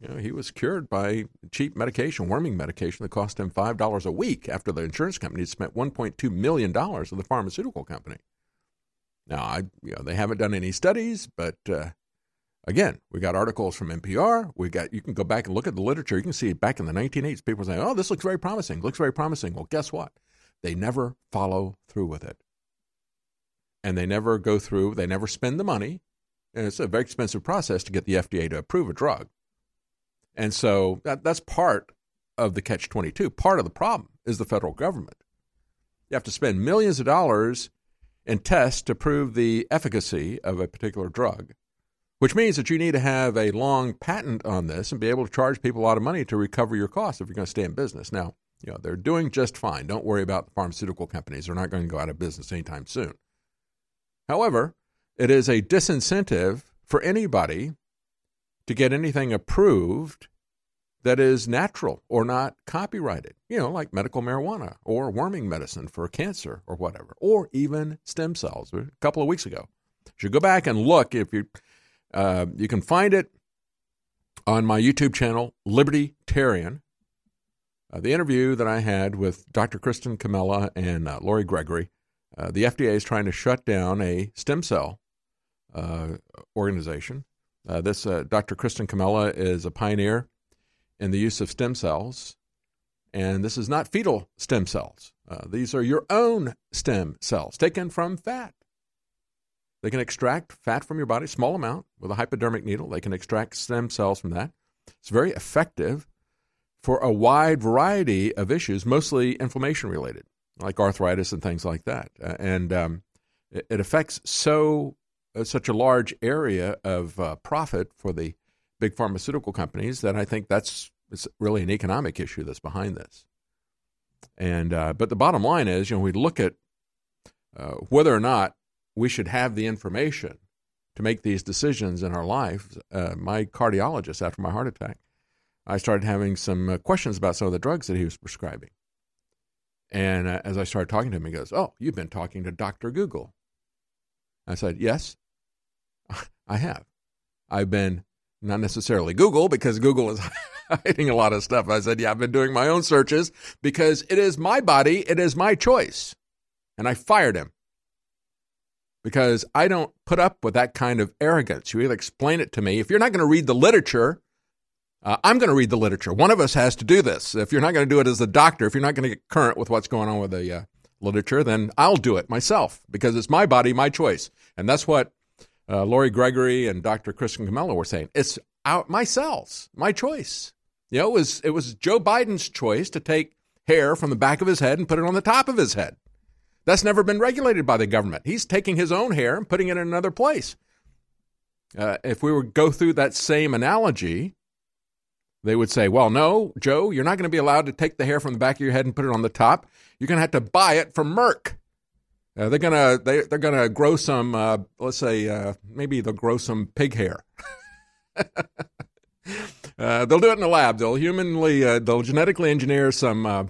S3: you know, he was cured by cheap medication, worming medication that cost him five dollars a week after the insurance company had spent one point two million dollars with the pharmaceutical company. Now, I you know they haven't done any studies, but uh, again, we got articles from NPR. We got you can go back and look at the literature. You can see back in the 1980s, people saying, "Oh, this looks very promising. Looks very promising." Well, guess what? They never follow through with it, and they never go through. They never spend the money, and it's a very expensive process to get the FDA to approve a drug. And so that, that's part of the catch 22. Part of the problem is the federal government. You have to spend millions of dollars in tests to prove the efficacy of a particular drug, which means that you need to have a long patent on this and be able to charge people a lot of money to recover your costs if you're going to stay in business. Now, you know, they're doing just fine. Don't worry about the pharmaceutical companies. They're not going to go out of business anytime soon. However, it is a disincentive for anybody to get anything approved that is natural or not copyrighted, you know, like medical marijuana or worming medicine for cancer or whatever, or even stem cells. A couple of weeks ago, you should go back and look if you uh, you can find it on my YouTube channel, Libertarian. Uh, the interview that I had with Dr. Kristin Comella and uh, Lori Gregory. Uh, the FDA is trying to shut down a stem cell uh, organization. Uh, this Dr. Kristin Comella is a pioneer in the use of stem cells. And this is not fetal stem cells. Uh, these are your own stem cells taken from fat. They can extract fat from your body, small amount, with a hypodermic needle. They can extract stem cells from that. It's very effective for a wide variety of issues, mostly inflammation related, like arthritis and things like that. Uh, and um, it, it, affects so uh, such a large area of uh, profit for the big pharmaceutical companies that I think that's really an economic issue that's behind this. And uh, but the bottom line is, you know, we look at uh, whether or not we should have the information to make these decisions in our life. Uh, my cardiologist, after my heart attack, I started having some uh, questions about some of the drugs that he was prescribing. And uh, as I started talking to him, he goes, "Oh, you've been talking to Doctor Google." I said, "Yes, I have. I've been not necessarily Google because Google is hiding a lot of stuff. I said, Yeah, I've been doing my own searches because it is my body, it is my choice. And I fired him because I don't put up with that kind of arrogance. You either explain it to me. If you're not going to read the literature, uh, I'm going to read the literature. One of us has to do this. If you're not going to do it as a doctor, if you're not going to get current with what's going on with the uh, literature, then I'll do it myself because it's my body, my choice. And that's what uh, Lori Gregory and Dr. Kristin Comella were saying. It's out my cells, my choice. You know, it was it was Joe Biden's choice to take hair from the back of his head and put it on the top of his head. That's never been regulated by the government. He's taking his own hair and putting it in another place. Uh, if we would go through that same analogy, they would say, well, no, Joe, you're not going to be allowed to take the hair from the back of your head and put it on the top. You're going to have to buy it from Merck. Uh, they're gonna they, they're gonna grow some uh, let's say uh, maybe they'll grow some pig hair. Uh, they'll do it in the lab. They'll humanly uh, they'll genetically engineer some uh,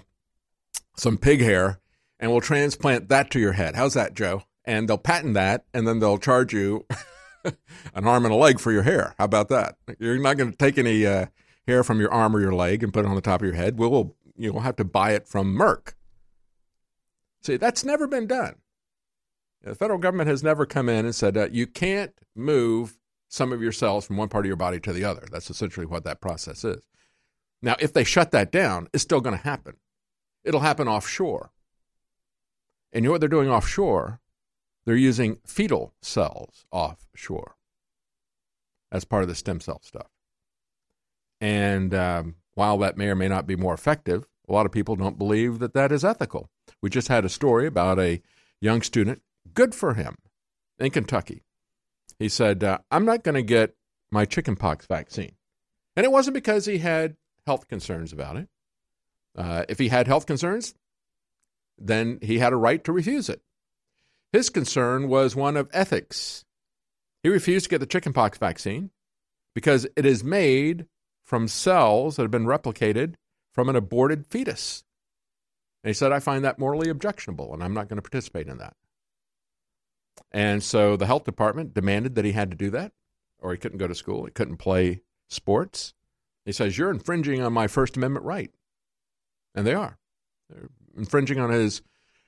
S3: some pig hair and we'll transplant that to your head. How's that, Joe? And they'll patent that and then they'll charge you an arm and a leg for your hair. How about that? You're not going to take any hair from your arm or your leg and put it on the top of your head. We'll you'll have to buy it from Merck. See, that's never been done. The federal government has never come in and said uh, you can't move some of your cells from one part of your body to the other. That's essentially what that process is. Now, if they shut that down, it's still going to happen. It'll happen offshore. And you know what they're doing offshore? They're using fetal cells offshore as part of the stem cell stuff. And um, while that may or may not be more effective, a lot of people don't believe that that is ethical. We just had a story about a young student Good for him in Kentucky. He said, uh, I'm not going to get my chickenpox vaccine. And it wasn't because he had health concerns about it. Uh, if he had health concerns, then he had a right to refuse it. His concern was one of ethics. He refused to get the chickenpox vaccine because it is made from cells that have been replicated from an aborted fetus. And he said, I find that morally objectionable, and I'm not going to participate in that. And so the health department demanded that he had to do that, or he couldn't go to school, he couldn't play sports. He says, You're infringing on my First Amendment right. And they are. They're infringing on his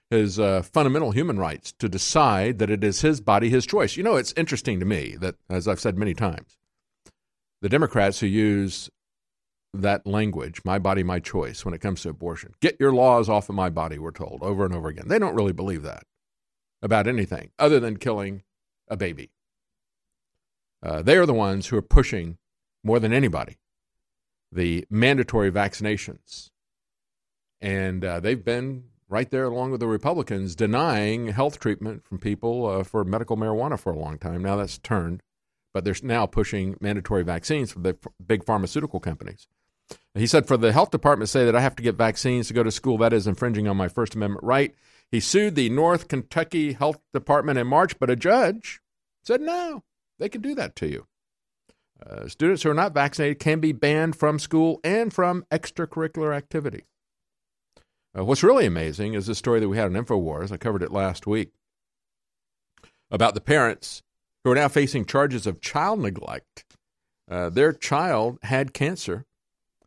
S3: his uh, fundamental human rights to decide that it is his body, his choice. You know, it's interesting to me that, as I've said many times, the Democrats who use that language, my body, my choice, when it comes to abortion, get your laws off of my body, we're told over and over again. They don't really believe that about anything other than killing a baby. Uh, they are the ones who are pushing more than anybody the mandatory vaccinations. And uh, they've been right there along with the Republicans denying health treatment from people uh, for medical marijuana for a long time. Now that's turned, but they're now pushing mandatory vaccines for the big pharmaceutical companies. He said, for the health department to say that I have to get vaccines to go to school, that is infringing on my First Amendment right. He sued the North Kentucky Health Department in March, but a judge said no, they can do that to you. Uh, students who are not vaccinated can be banned from school and from extracurricular activity. Uh, what's really amazing is the story that we had on InfoWars. I covered it last week about the parents who are now facing charges of child neglect. Uh, their child had cancer.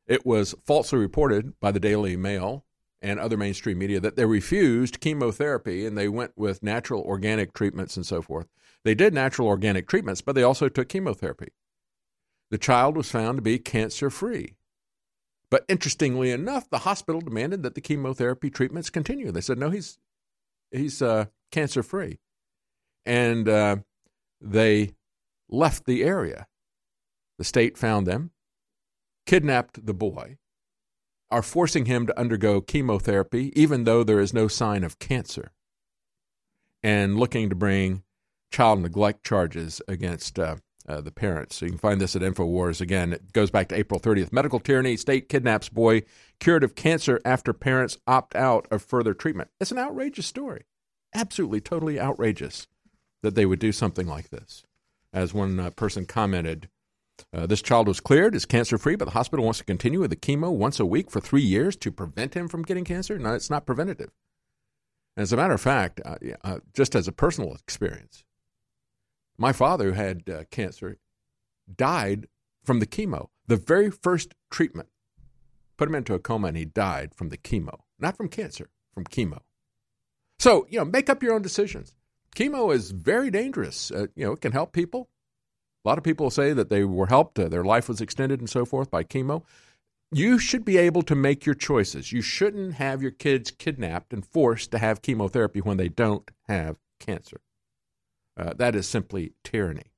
S3: It was falsely reported by the Daily Mail and other mainstream media that they refused chemotherapy and they went with natural organic treatments and so forth. They did natural organic treatments, but they also took chemotherapy. The child was found to be cancer free. But interestingly enough, the hospital demanded that the chemotherapy treatments continue. They said, no, he's, he's uh, cancer free. And uh, they left the area. The state found them, kidnapped the boy, are forcing him to undergo chemotherapy, even though there is no sign of cancer, and looking to bring child neglect charges against uh, uh, the parents. So you can find this at InfoWars. Again, it goes back to April 30th. Medical tyranny, state kidnaps boy cured of cancer after parents opt out of further treatment. It's an outrageous story. Absolutely, totally outrageous that they would do something like this. As one uh, person commented, uh, this child was cleared, is cancer free, but the hospital wants to continue with the chemo once a week for three years to prevent him from getting cancer. No, it's not preventative. as a matter of fact, uh, uh, just as a personal experience, my father, who had uh, cancer, died from the chemo. The very first treatment put him into a coma and he died from the chemo, not from cancer, from chemo. So, you know, make up your own decisions. Chemo is very dangerous. Uh, you know, it can help people. A lot of people say that they were helped, uh, their life was extended and so forth by chemo. You should be able to make your choices. You shouldn't have your kids kidnapped and forced to have chemotherapy when they don't have cancer. Uh, that is simply tyranny.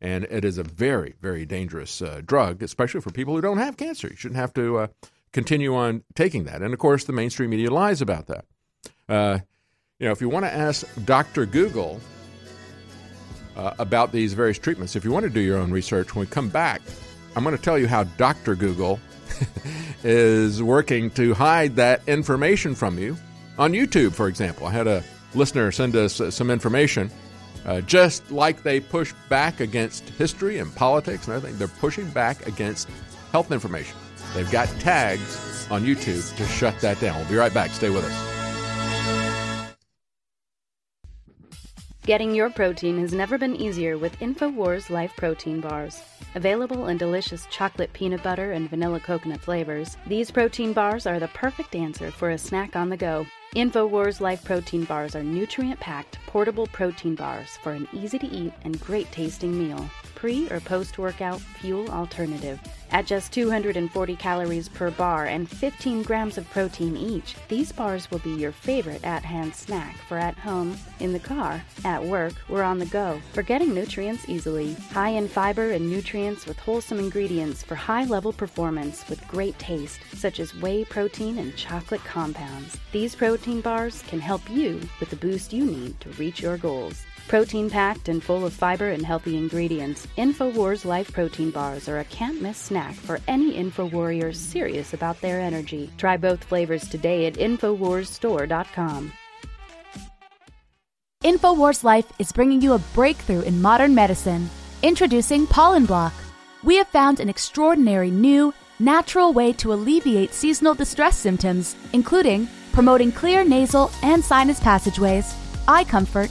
S3: And it is a very, very dangerous uh, drug, especially for people who don't have cancer. You shouldn't have to uh, continue on taking that. And of course, the mainstream media lies about that. Uh, you know, if you want to ask Dr. Google uh, about these various treatments, if you want to do your own research, when we come back, I'm going to tell you how Dr. Google is working to hide that information from you on YouTube, for example. I had a listener send us uh, some information uh, just like they push back against history and politics and everything, they're pushing back against health information. They've got tags on YouTube to shut that down. We'll be right back. Stay with us.
S11: Getting your protein has never been easier with InfoWars Life Protein Bars. Available in delicious chocolate peanut butter and vanilla coconut flavors, these protein bars are the perfect answer for a snack on the go. InfoWars Life Protein Bars are nutrient packed, portable protein bars for an easy to eat and great tasting meal. Pre or post workout fuel alternative. At just 240 calories per bar and 15 grams of protein each, these bars will be your favorite at hand snack for at home, in the car, at work, or on the go. For getting nutrients easily. High in fiber and nutrients with wholesome ingredients for high level performance with great taste, such as whey protein and chocolate compounds. These protein bars can help you with the boost you need to reach your goals. Protein packed and full of fiber and healthy ingredients, InfoWars Life Protein Bars are a can't miss snack for any InfoWarrior serious about their energy. Try both flavors today at InfoWarsStore.com.
S19: InfoWars Life is bringing you a breakthrough in modern medicine. Introducing Pollen Block. We have found an extraordinary new, natural way to alleviate seasonal distress symptoms, including promoting clear nasal and sinus passageways, eye comfort,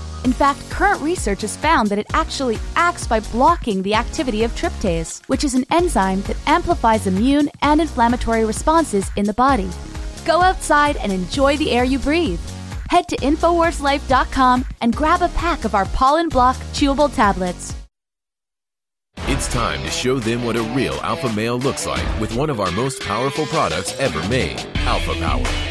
S19: In fact, current research has found that it actually acts by blocking the activity of tryptase, which is an enzyme that amplifies immune and inflammatory responses in the body. Go outside and enjoy the air you breathe. Head to InfoWarsLife.com and grab a pack of our Pollen Block chewable tablets.
S20: It's time to show them what a real alpha male looks like with one of our most powerful products ever made, Alpha Power.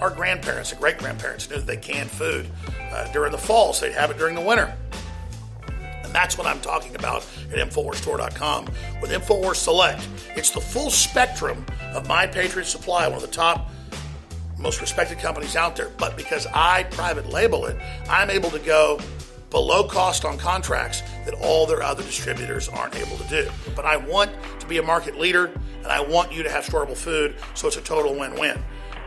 S8: Our grandparents and great grandparents knew that they canned food uh, during the fall, so they'd have it during the winter. And that's what I'm talking about at InfoWarsStore.com with InfoWars Select. It's the full spectrum of My Patriot Supply, one of the top, most respected companies out there. But because I private label it, I'm able to go below cost on contracts that all their other distributors aren't able to do. But I want to be a market leader and I want you to have storable food, so it's a total win win.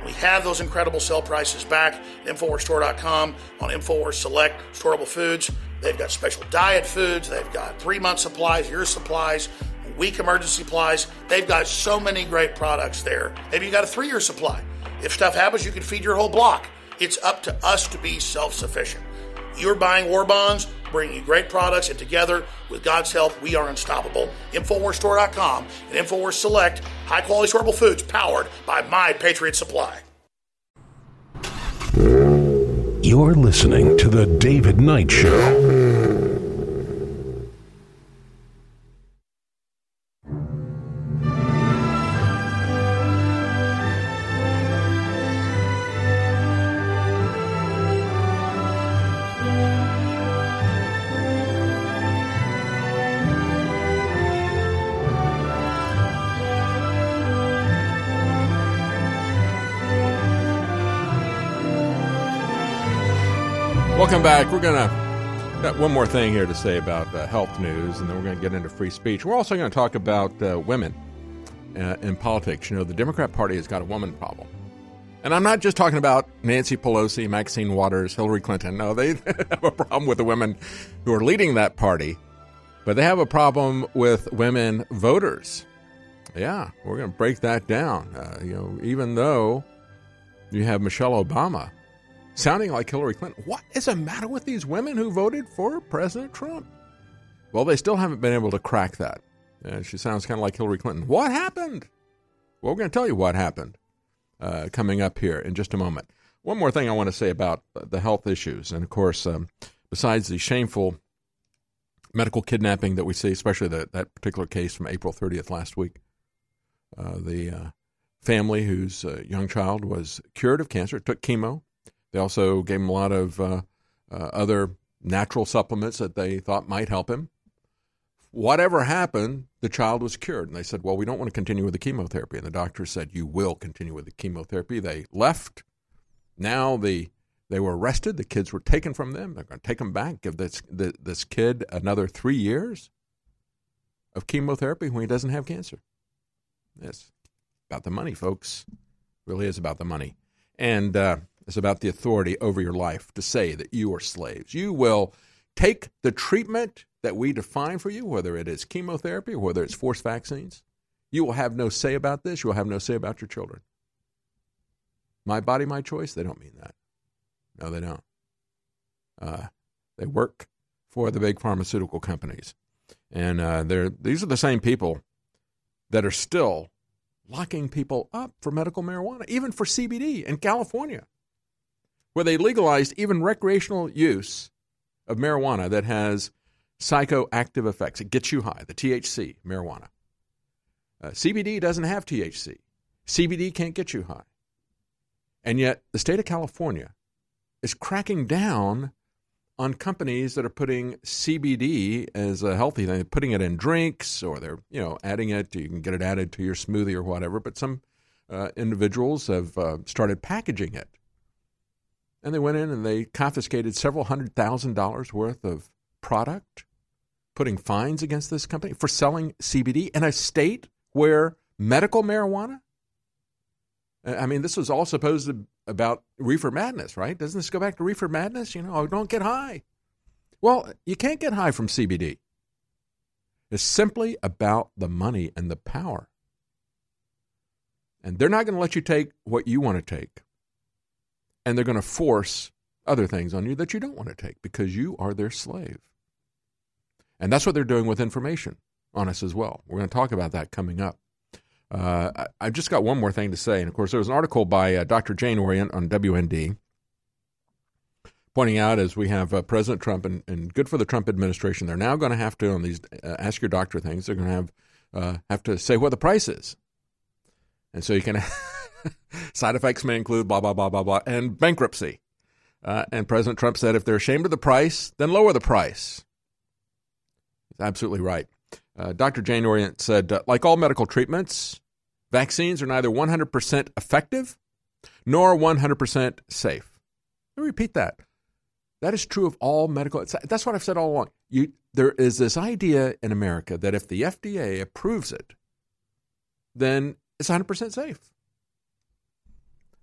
S8: We have those incredible sell prices back InfoWarsStore.com on InfoWars Select Storable Foods. They've got special diet foods, they've got three month supplies, year supplies, week emergency supplies. They've got so many great products there. Maybe you got a three year supply. If stuff happens, you can feed your whole block. It's up to us to be self sufficient. You're buying war bonds, bringing you great products, and together, with God's help, we are unstoppable. InfoWarsStore.com and InfoWars Select, high quality storable foods powered by My Patriot Supply.
S2: You're listening to The David Knight Show.
S3: Welcome back. We're going to got one more thing here to say about uh, health news, and then we're going to get into free speech. We're also going to talk about uh, women uh, in politics. You know, the Democrat Party has got a woman problem. And I'm not just talking about Nancy Pelosi, Maxine Waters, Hillary Clinton. No, they have a problem with the women who are leading that party, but they have a problem with women voters. Yeah, we're going to break that down. Uh, you know, even though you have Michelle Obama sounding like Hillary Clinton. What is the matter with these women who voted for President Trump? Well, they still haven't been able to crack that. And she sounds kind of like Hillary Clinton. What happened? Well, we're going to tell you what happened uh, coming up here in just a moment. One more thing I want to say about the health issues. And of course, um, besides the shameful medical kidnapping that we see, especially the, that particular case from April 30th last week, uh, the uh, family whose uh, young child was cured of cancer, took chemo, they also gave him a lot of uh, uh, other natural supplements that they thought might help him. Whatever happened, the child was cured. And they said, Well, we don't want to continue with the chemotherapy. And the doctor said, You will continue with the chemotherapy. They left Now the they were arrested. The kids were taken from them. They're going to take them back. Give this the, this kid another three years of chemotherapy when he doesn't have cancer. It's about the money, folks. It really is about the money, and uh, it's about the authority over your life to say that you are slaves. You will take the treatment that we define for you, whether it is chemotherapy or whether it's forced vaccines. You will have no say about this. You will have no say about your children. My body, my choice. They don't mean that. No, they don't. Uh, they work for the big pharmaceutical companies, and uh, they're these are the same people that are still locking people up for medical marijuana, even for CBD in California, where they legalized even recreational use of marijuana that has psychoactive effects. It gets you high. The THC marijuana. Uh, CBD doesn't have THC. CBD can't get you high. And yet, the state of California is cracking down on companies that are putting CBD as a healthy thing, putting it in drinks or they're you know adding it. You can get it added to your smoothie or whatever. But some uh, individuals have uh, started packaging it, and they went in and they confiscated several hundred thousand dollars worth of product, putting fines against this company for selling CBD in a state where medical marijuana. I mean, this was all supposed to about reefer madness, right? Doesn't this go back to reefer madness? You know, oh, don't get high. Well, you can't get high from CBD. It's simply about the money and the power. And they're not going to let you take what you want to take. And they're going to force other things on you that you don't want to take because you are their slave. And that's what they're doing with information on us as well. We're going to talk about that coming up. Uh, I've just got one more thing to say. And of course, there was an article by uh, Dr. Jane Orient on WND pointing out as we have uh, President Trump and, and, good for the Trump administration, they're now going to have to, on these uh, ask your doctor things, they're going to have, uh, have to say what the price is. And so you can, side effects may include blah, blah, blah, blah, blah, and bankruptcy. Uh, and President Trump said if they're ashamed of the price, then lower the price. He's absolutely right. Uh, Dr. Jane Orient said, uh, like all medical treatments, Vaccines are neither 100% effective nor 100% safe. Let me repeat that. That is true of all medical. That's what I've said all along. You, there is this idea in America that if the FDA approves it, then it's 100% safe.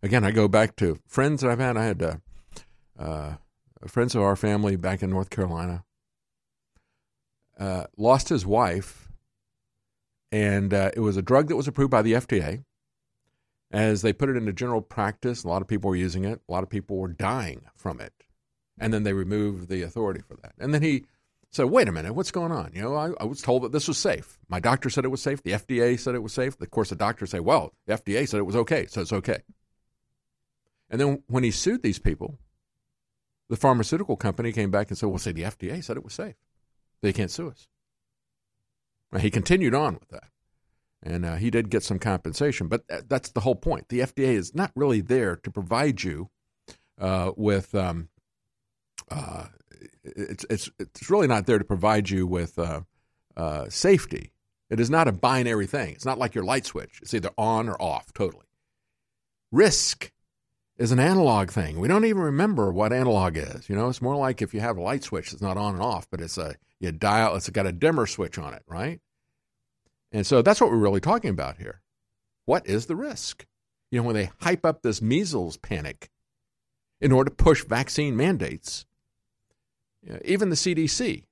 S3: Again, I go back to friends that I've had. I had uh, uh, friends of our family back in North Carolina. Uh, lost his wife and uh, it was a drug that was approved by the FDA. As they put it into general practice, a lot of people were using it. A lot of people were dying from it, and then they removed the authority for that. And then he said, "Wait a minute, what's going on? You know, I, I was told that this was safe. My doctor said it was safe. The FDA said it was safe. Of course, the doctor say, well, the FDA said it was okay, so it's okay." And then when he sued these people, the pharmaceutical company came back and said, "Well, say the FDA said it was safe. They can't sue us." He continued on with that. And uh, he did get some compensation, but that's the whole point. The FDA is not really there to provide you uh, with. Um, uh, it's it's it's really not there to provide you with uh, uh, safety. It is not a binary thing. It's not like your light switch. It's either on or off totally. Risk is an analog thing. We don't even remember what analog is. You know, it's more like if you have a light switch that's not on and off, but it's a you dial, it's got a dimmer switch on it, right? And so that's what we're really talking about here. What is the risk? You know, when they hype up this measles panic in order to push vaccine mandates, you know, even the CDC,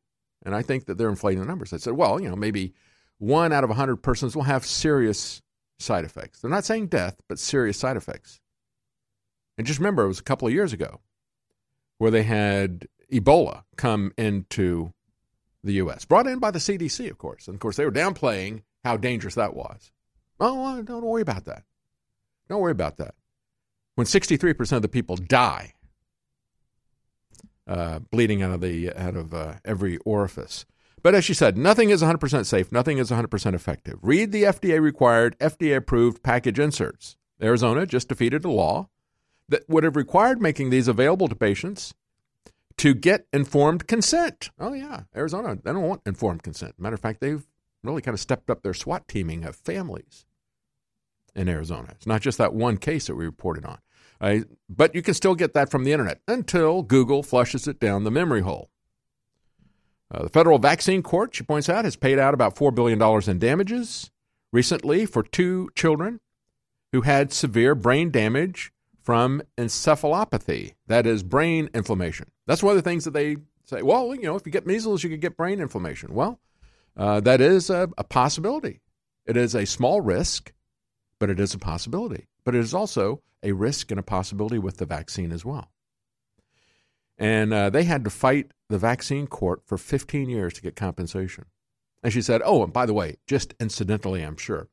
S3: and I think that they're inflating the numbers. They said, well, you know, maybe one out of 100 persons will have serious side effects. They're not saying death, but serious side effects. And just remember, it was a couple of years ago where they had Ebola come into the U.S., brought in by the CDC, of course. And of course, they were downplaying how dangerous that was. Oh, don't worry about that. Don't worry about that. When 63% of the people die, uh, bleeding out of the out of uh, every orifice. But as she said, nothing is 100% safe. Nothing is 100% effective. Read the FDA required, FDA approved package inserts. Arizona just defeated a law that would have required making these available to patients to get informed consent. Oh, yeah. Arizona, they don't want informed consent. Matter of fact, they've really kind of stepped up their SWAT teaming of families in Arizona. It's not just that one case that we reported on. But you can still get that from the internet until Google flushes it down the memory hole. Uh, the federal vaccine court, she points out, has paid out about $4 billion in damages recently for two children who had severe brain damage from encephalopathy, that is, brain inflammation. That's one of the things that they say, well, you know, if you get measles, you could get brain inflammation. Well, uh, that is a, a possibility. It is a small risk, but it is a possibility. But it is also a risk and a possibility with the vaccine as well. And uh, they had to fight the vaccine court for 15 years to get compensation. And she said, Oh, and by the way, just incidentally, I'm sure,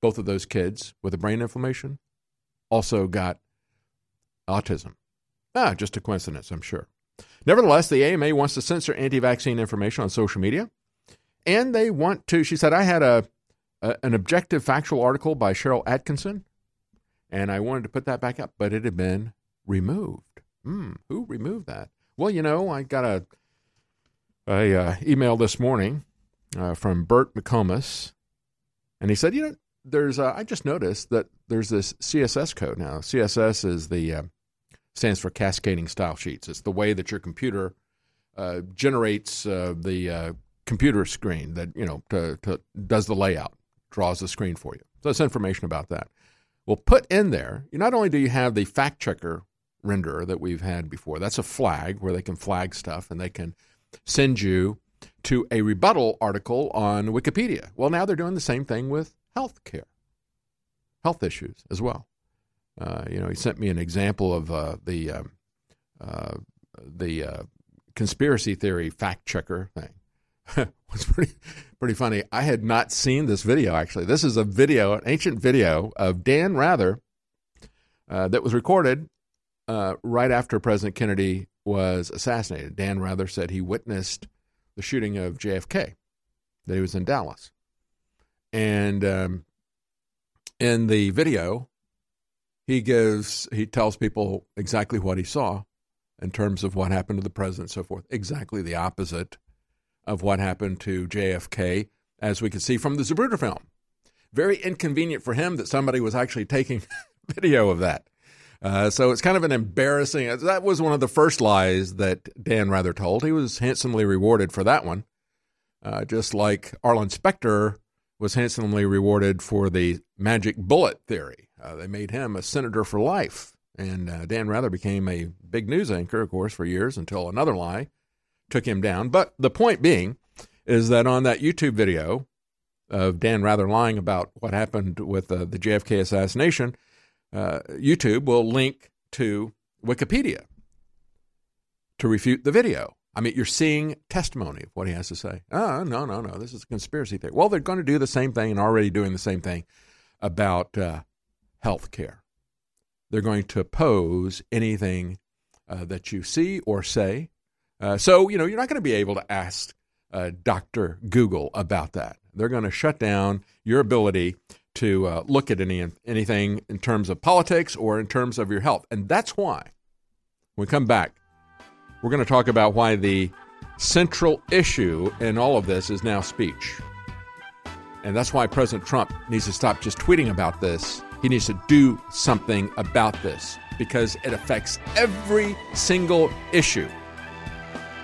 S3: both of those kids with a brain inflammation also got autism. Ah, just a coincidence, I'm sure. Nevertheless, the AMA wants to censor anti vaccine information on social media. And they want to, she said, I had a, a, an objective factual article by Sharyl Attkisson, and I wanted to put that back up, but it had been removed. Hmm, who removed that? Well, you know, I got a, a uh, email this morning uh, from Bert McComas, and he said, you know, there's uh, I just noticed that there's this CSS code now. CSS is the uh, stands for cascading style sheets. It's the way that your computer uh, generates uh, the uh, computer screen that you know to, to, does the layout, draws the screen for you. So it's information about that. Well, put in there. Not only do you have the fact checker renderer that we've had before. That's a flag where they can flag stuff and they can send you to a rebuttal article on Wikipedia. Well, now they're doing the same thing with health care, health issues as well. Uh, you know, he sent me an example of uh, the um, uh, the uh, conspiracy theory fact checker thing. it's pretty pretty funny. I had not seen this video actually. This is a video, an ancient video of Dan Rather uh, that was recorded uh, right after President Kennedy was assassinated. Dan Rather said he witnessed the shooting of JFK, that he was in Dallas. And um, in the video, he gives, he tells people exactly what he saw in terms of what happened to the president and so forth. Exactly the opposite of what happened to JFK, as we can see from the Zapruder film. Very inconvenient for him that somebody was actually taking video of that. Uh, so it's kind of an embarrassing. That was one of the first lies that Dan Rather told. He was handsomely rewarded for that one, uh, just like Arlen Specter was handsomely rewarded for the magic bullet theory. Uh, they made him a senator for life, and uh, Dan Rather became a big news anchor, of course, for years until another lie took him down. But the point being is that on that YouTube video of Dan Rather lying about what happened with uh, the JFK assassination uh, YouTube will link to Wikipedia to refute the video. I mean, you're seeing testimony of what he has to say. Oh, no, no, no. This is a conspiracy theory. Well, they're going to do the same thing and already doing the same thing about uh, health care. They're going to oppose anything uh, that you see or say. Uh, so, you know, you're not going to be able to ask uh, Dr. Google about that. They're going to shut down your ability to uh, look at any anything in terms of politics or in terms of your health. And that's why, when we come back, we're going to talk about why the central issue in all of this is now speech. And that's why President Trump needs to stop just tweeting about this. He needs to do something about this because it affects every single issue.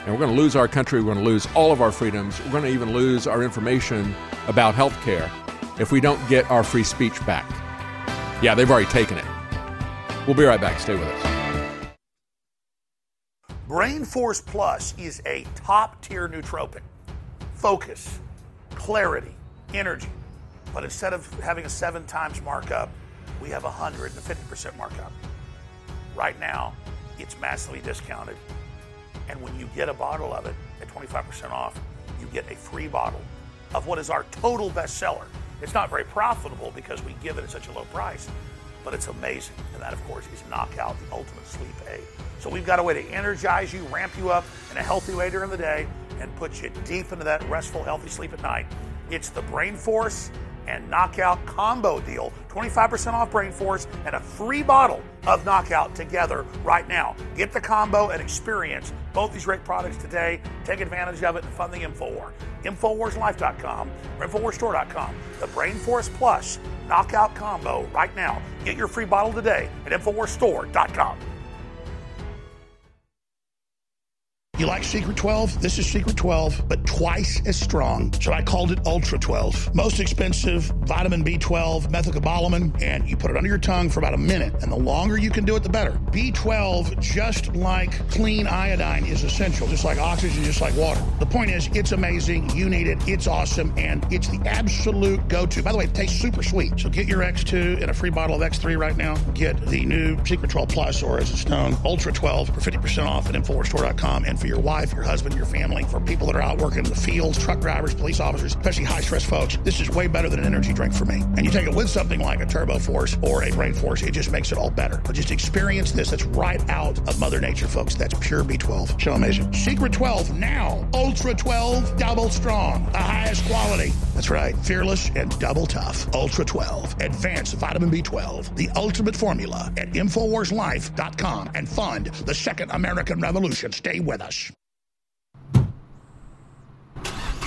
S3: And we're going to lose our country. We're going to lose all of our freedoms. We're going to even lose our information about health care if we don't get our free speech back. Yeah, they've already taken it. We'll be right back. Stay with us.
S21: Brain Force Plus is a top tier nootropic. Focus, clarity, energy. But instead of having a seven times markup, we have a 150% markup. Right now, it's massively discounted. And when you get a bottle of it at 25% off, you get a free bottle of what is our total bestseller. It's not very profitable because we give it at such a low price, but it's amazing. And that, of course, is Knockout, the ultimate sleep aid. So we've got a way to energize you, ramp you up in a healthy way during the day, and put you deep into that restful, healthy sleep at night. It's the Brain Force and Knockout combo deal 25% off Brain Force and a free bottle of Knockout together right now. Get the combo and experience both these great products today. Take advantage of it and fund the InfoWar. InfoWarsLife.com or InfoWarsStore.com. The Brain Force Plus Knockout combo right now. Get your free bottle today at InfoWarsStore.com.
S8: You like Secret 12? This is Secret 12, but twice as strong. So I called it Ultra 12. Most expensive vitamin B12, methylcobalamin, and you put it under your tongue for about a minute. And the longer you can do it, the better. B12, just like clean iodine, is essential, just like oxygen, just like water. The point is, it's amazing. You need it. It's awesome. And it's the absolute go to. By the way, it tastes super sweet. So get your X2 and a free bottle of X3 right now. Get the new Secret 12 Plus, or as it's known, Ultra 12 for 50% off at InfoWarsStore.com. And your wife, your husband, your family, for people that are out working in the fields, truck drivers, police officers, especially high stress folks. This is way better than an energy drink for me. And you take it with something like a Turbo Force or a Brain Force, it just makes it all better. But just experience this. That's right out of Mother Nature, folks. That's pure B12. So amazing. Secret 12 now. Ultra 12, double strong. The highest quality. That's right. Fearless and double tough. Ultra 12. Advanced vitamin B12. The ultimate formula at InfoWarsLife.com and fund the second American Revolution. Stay with us.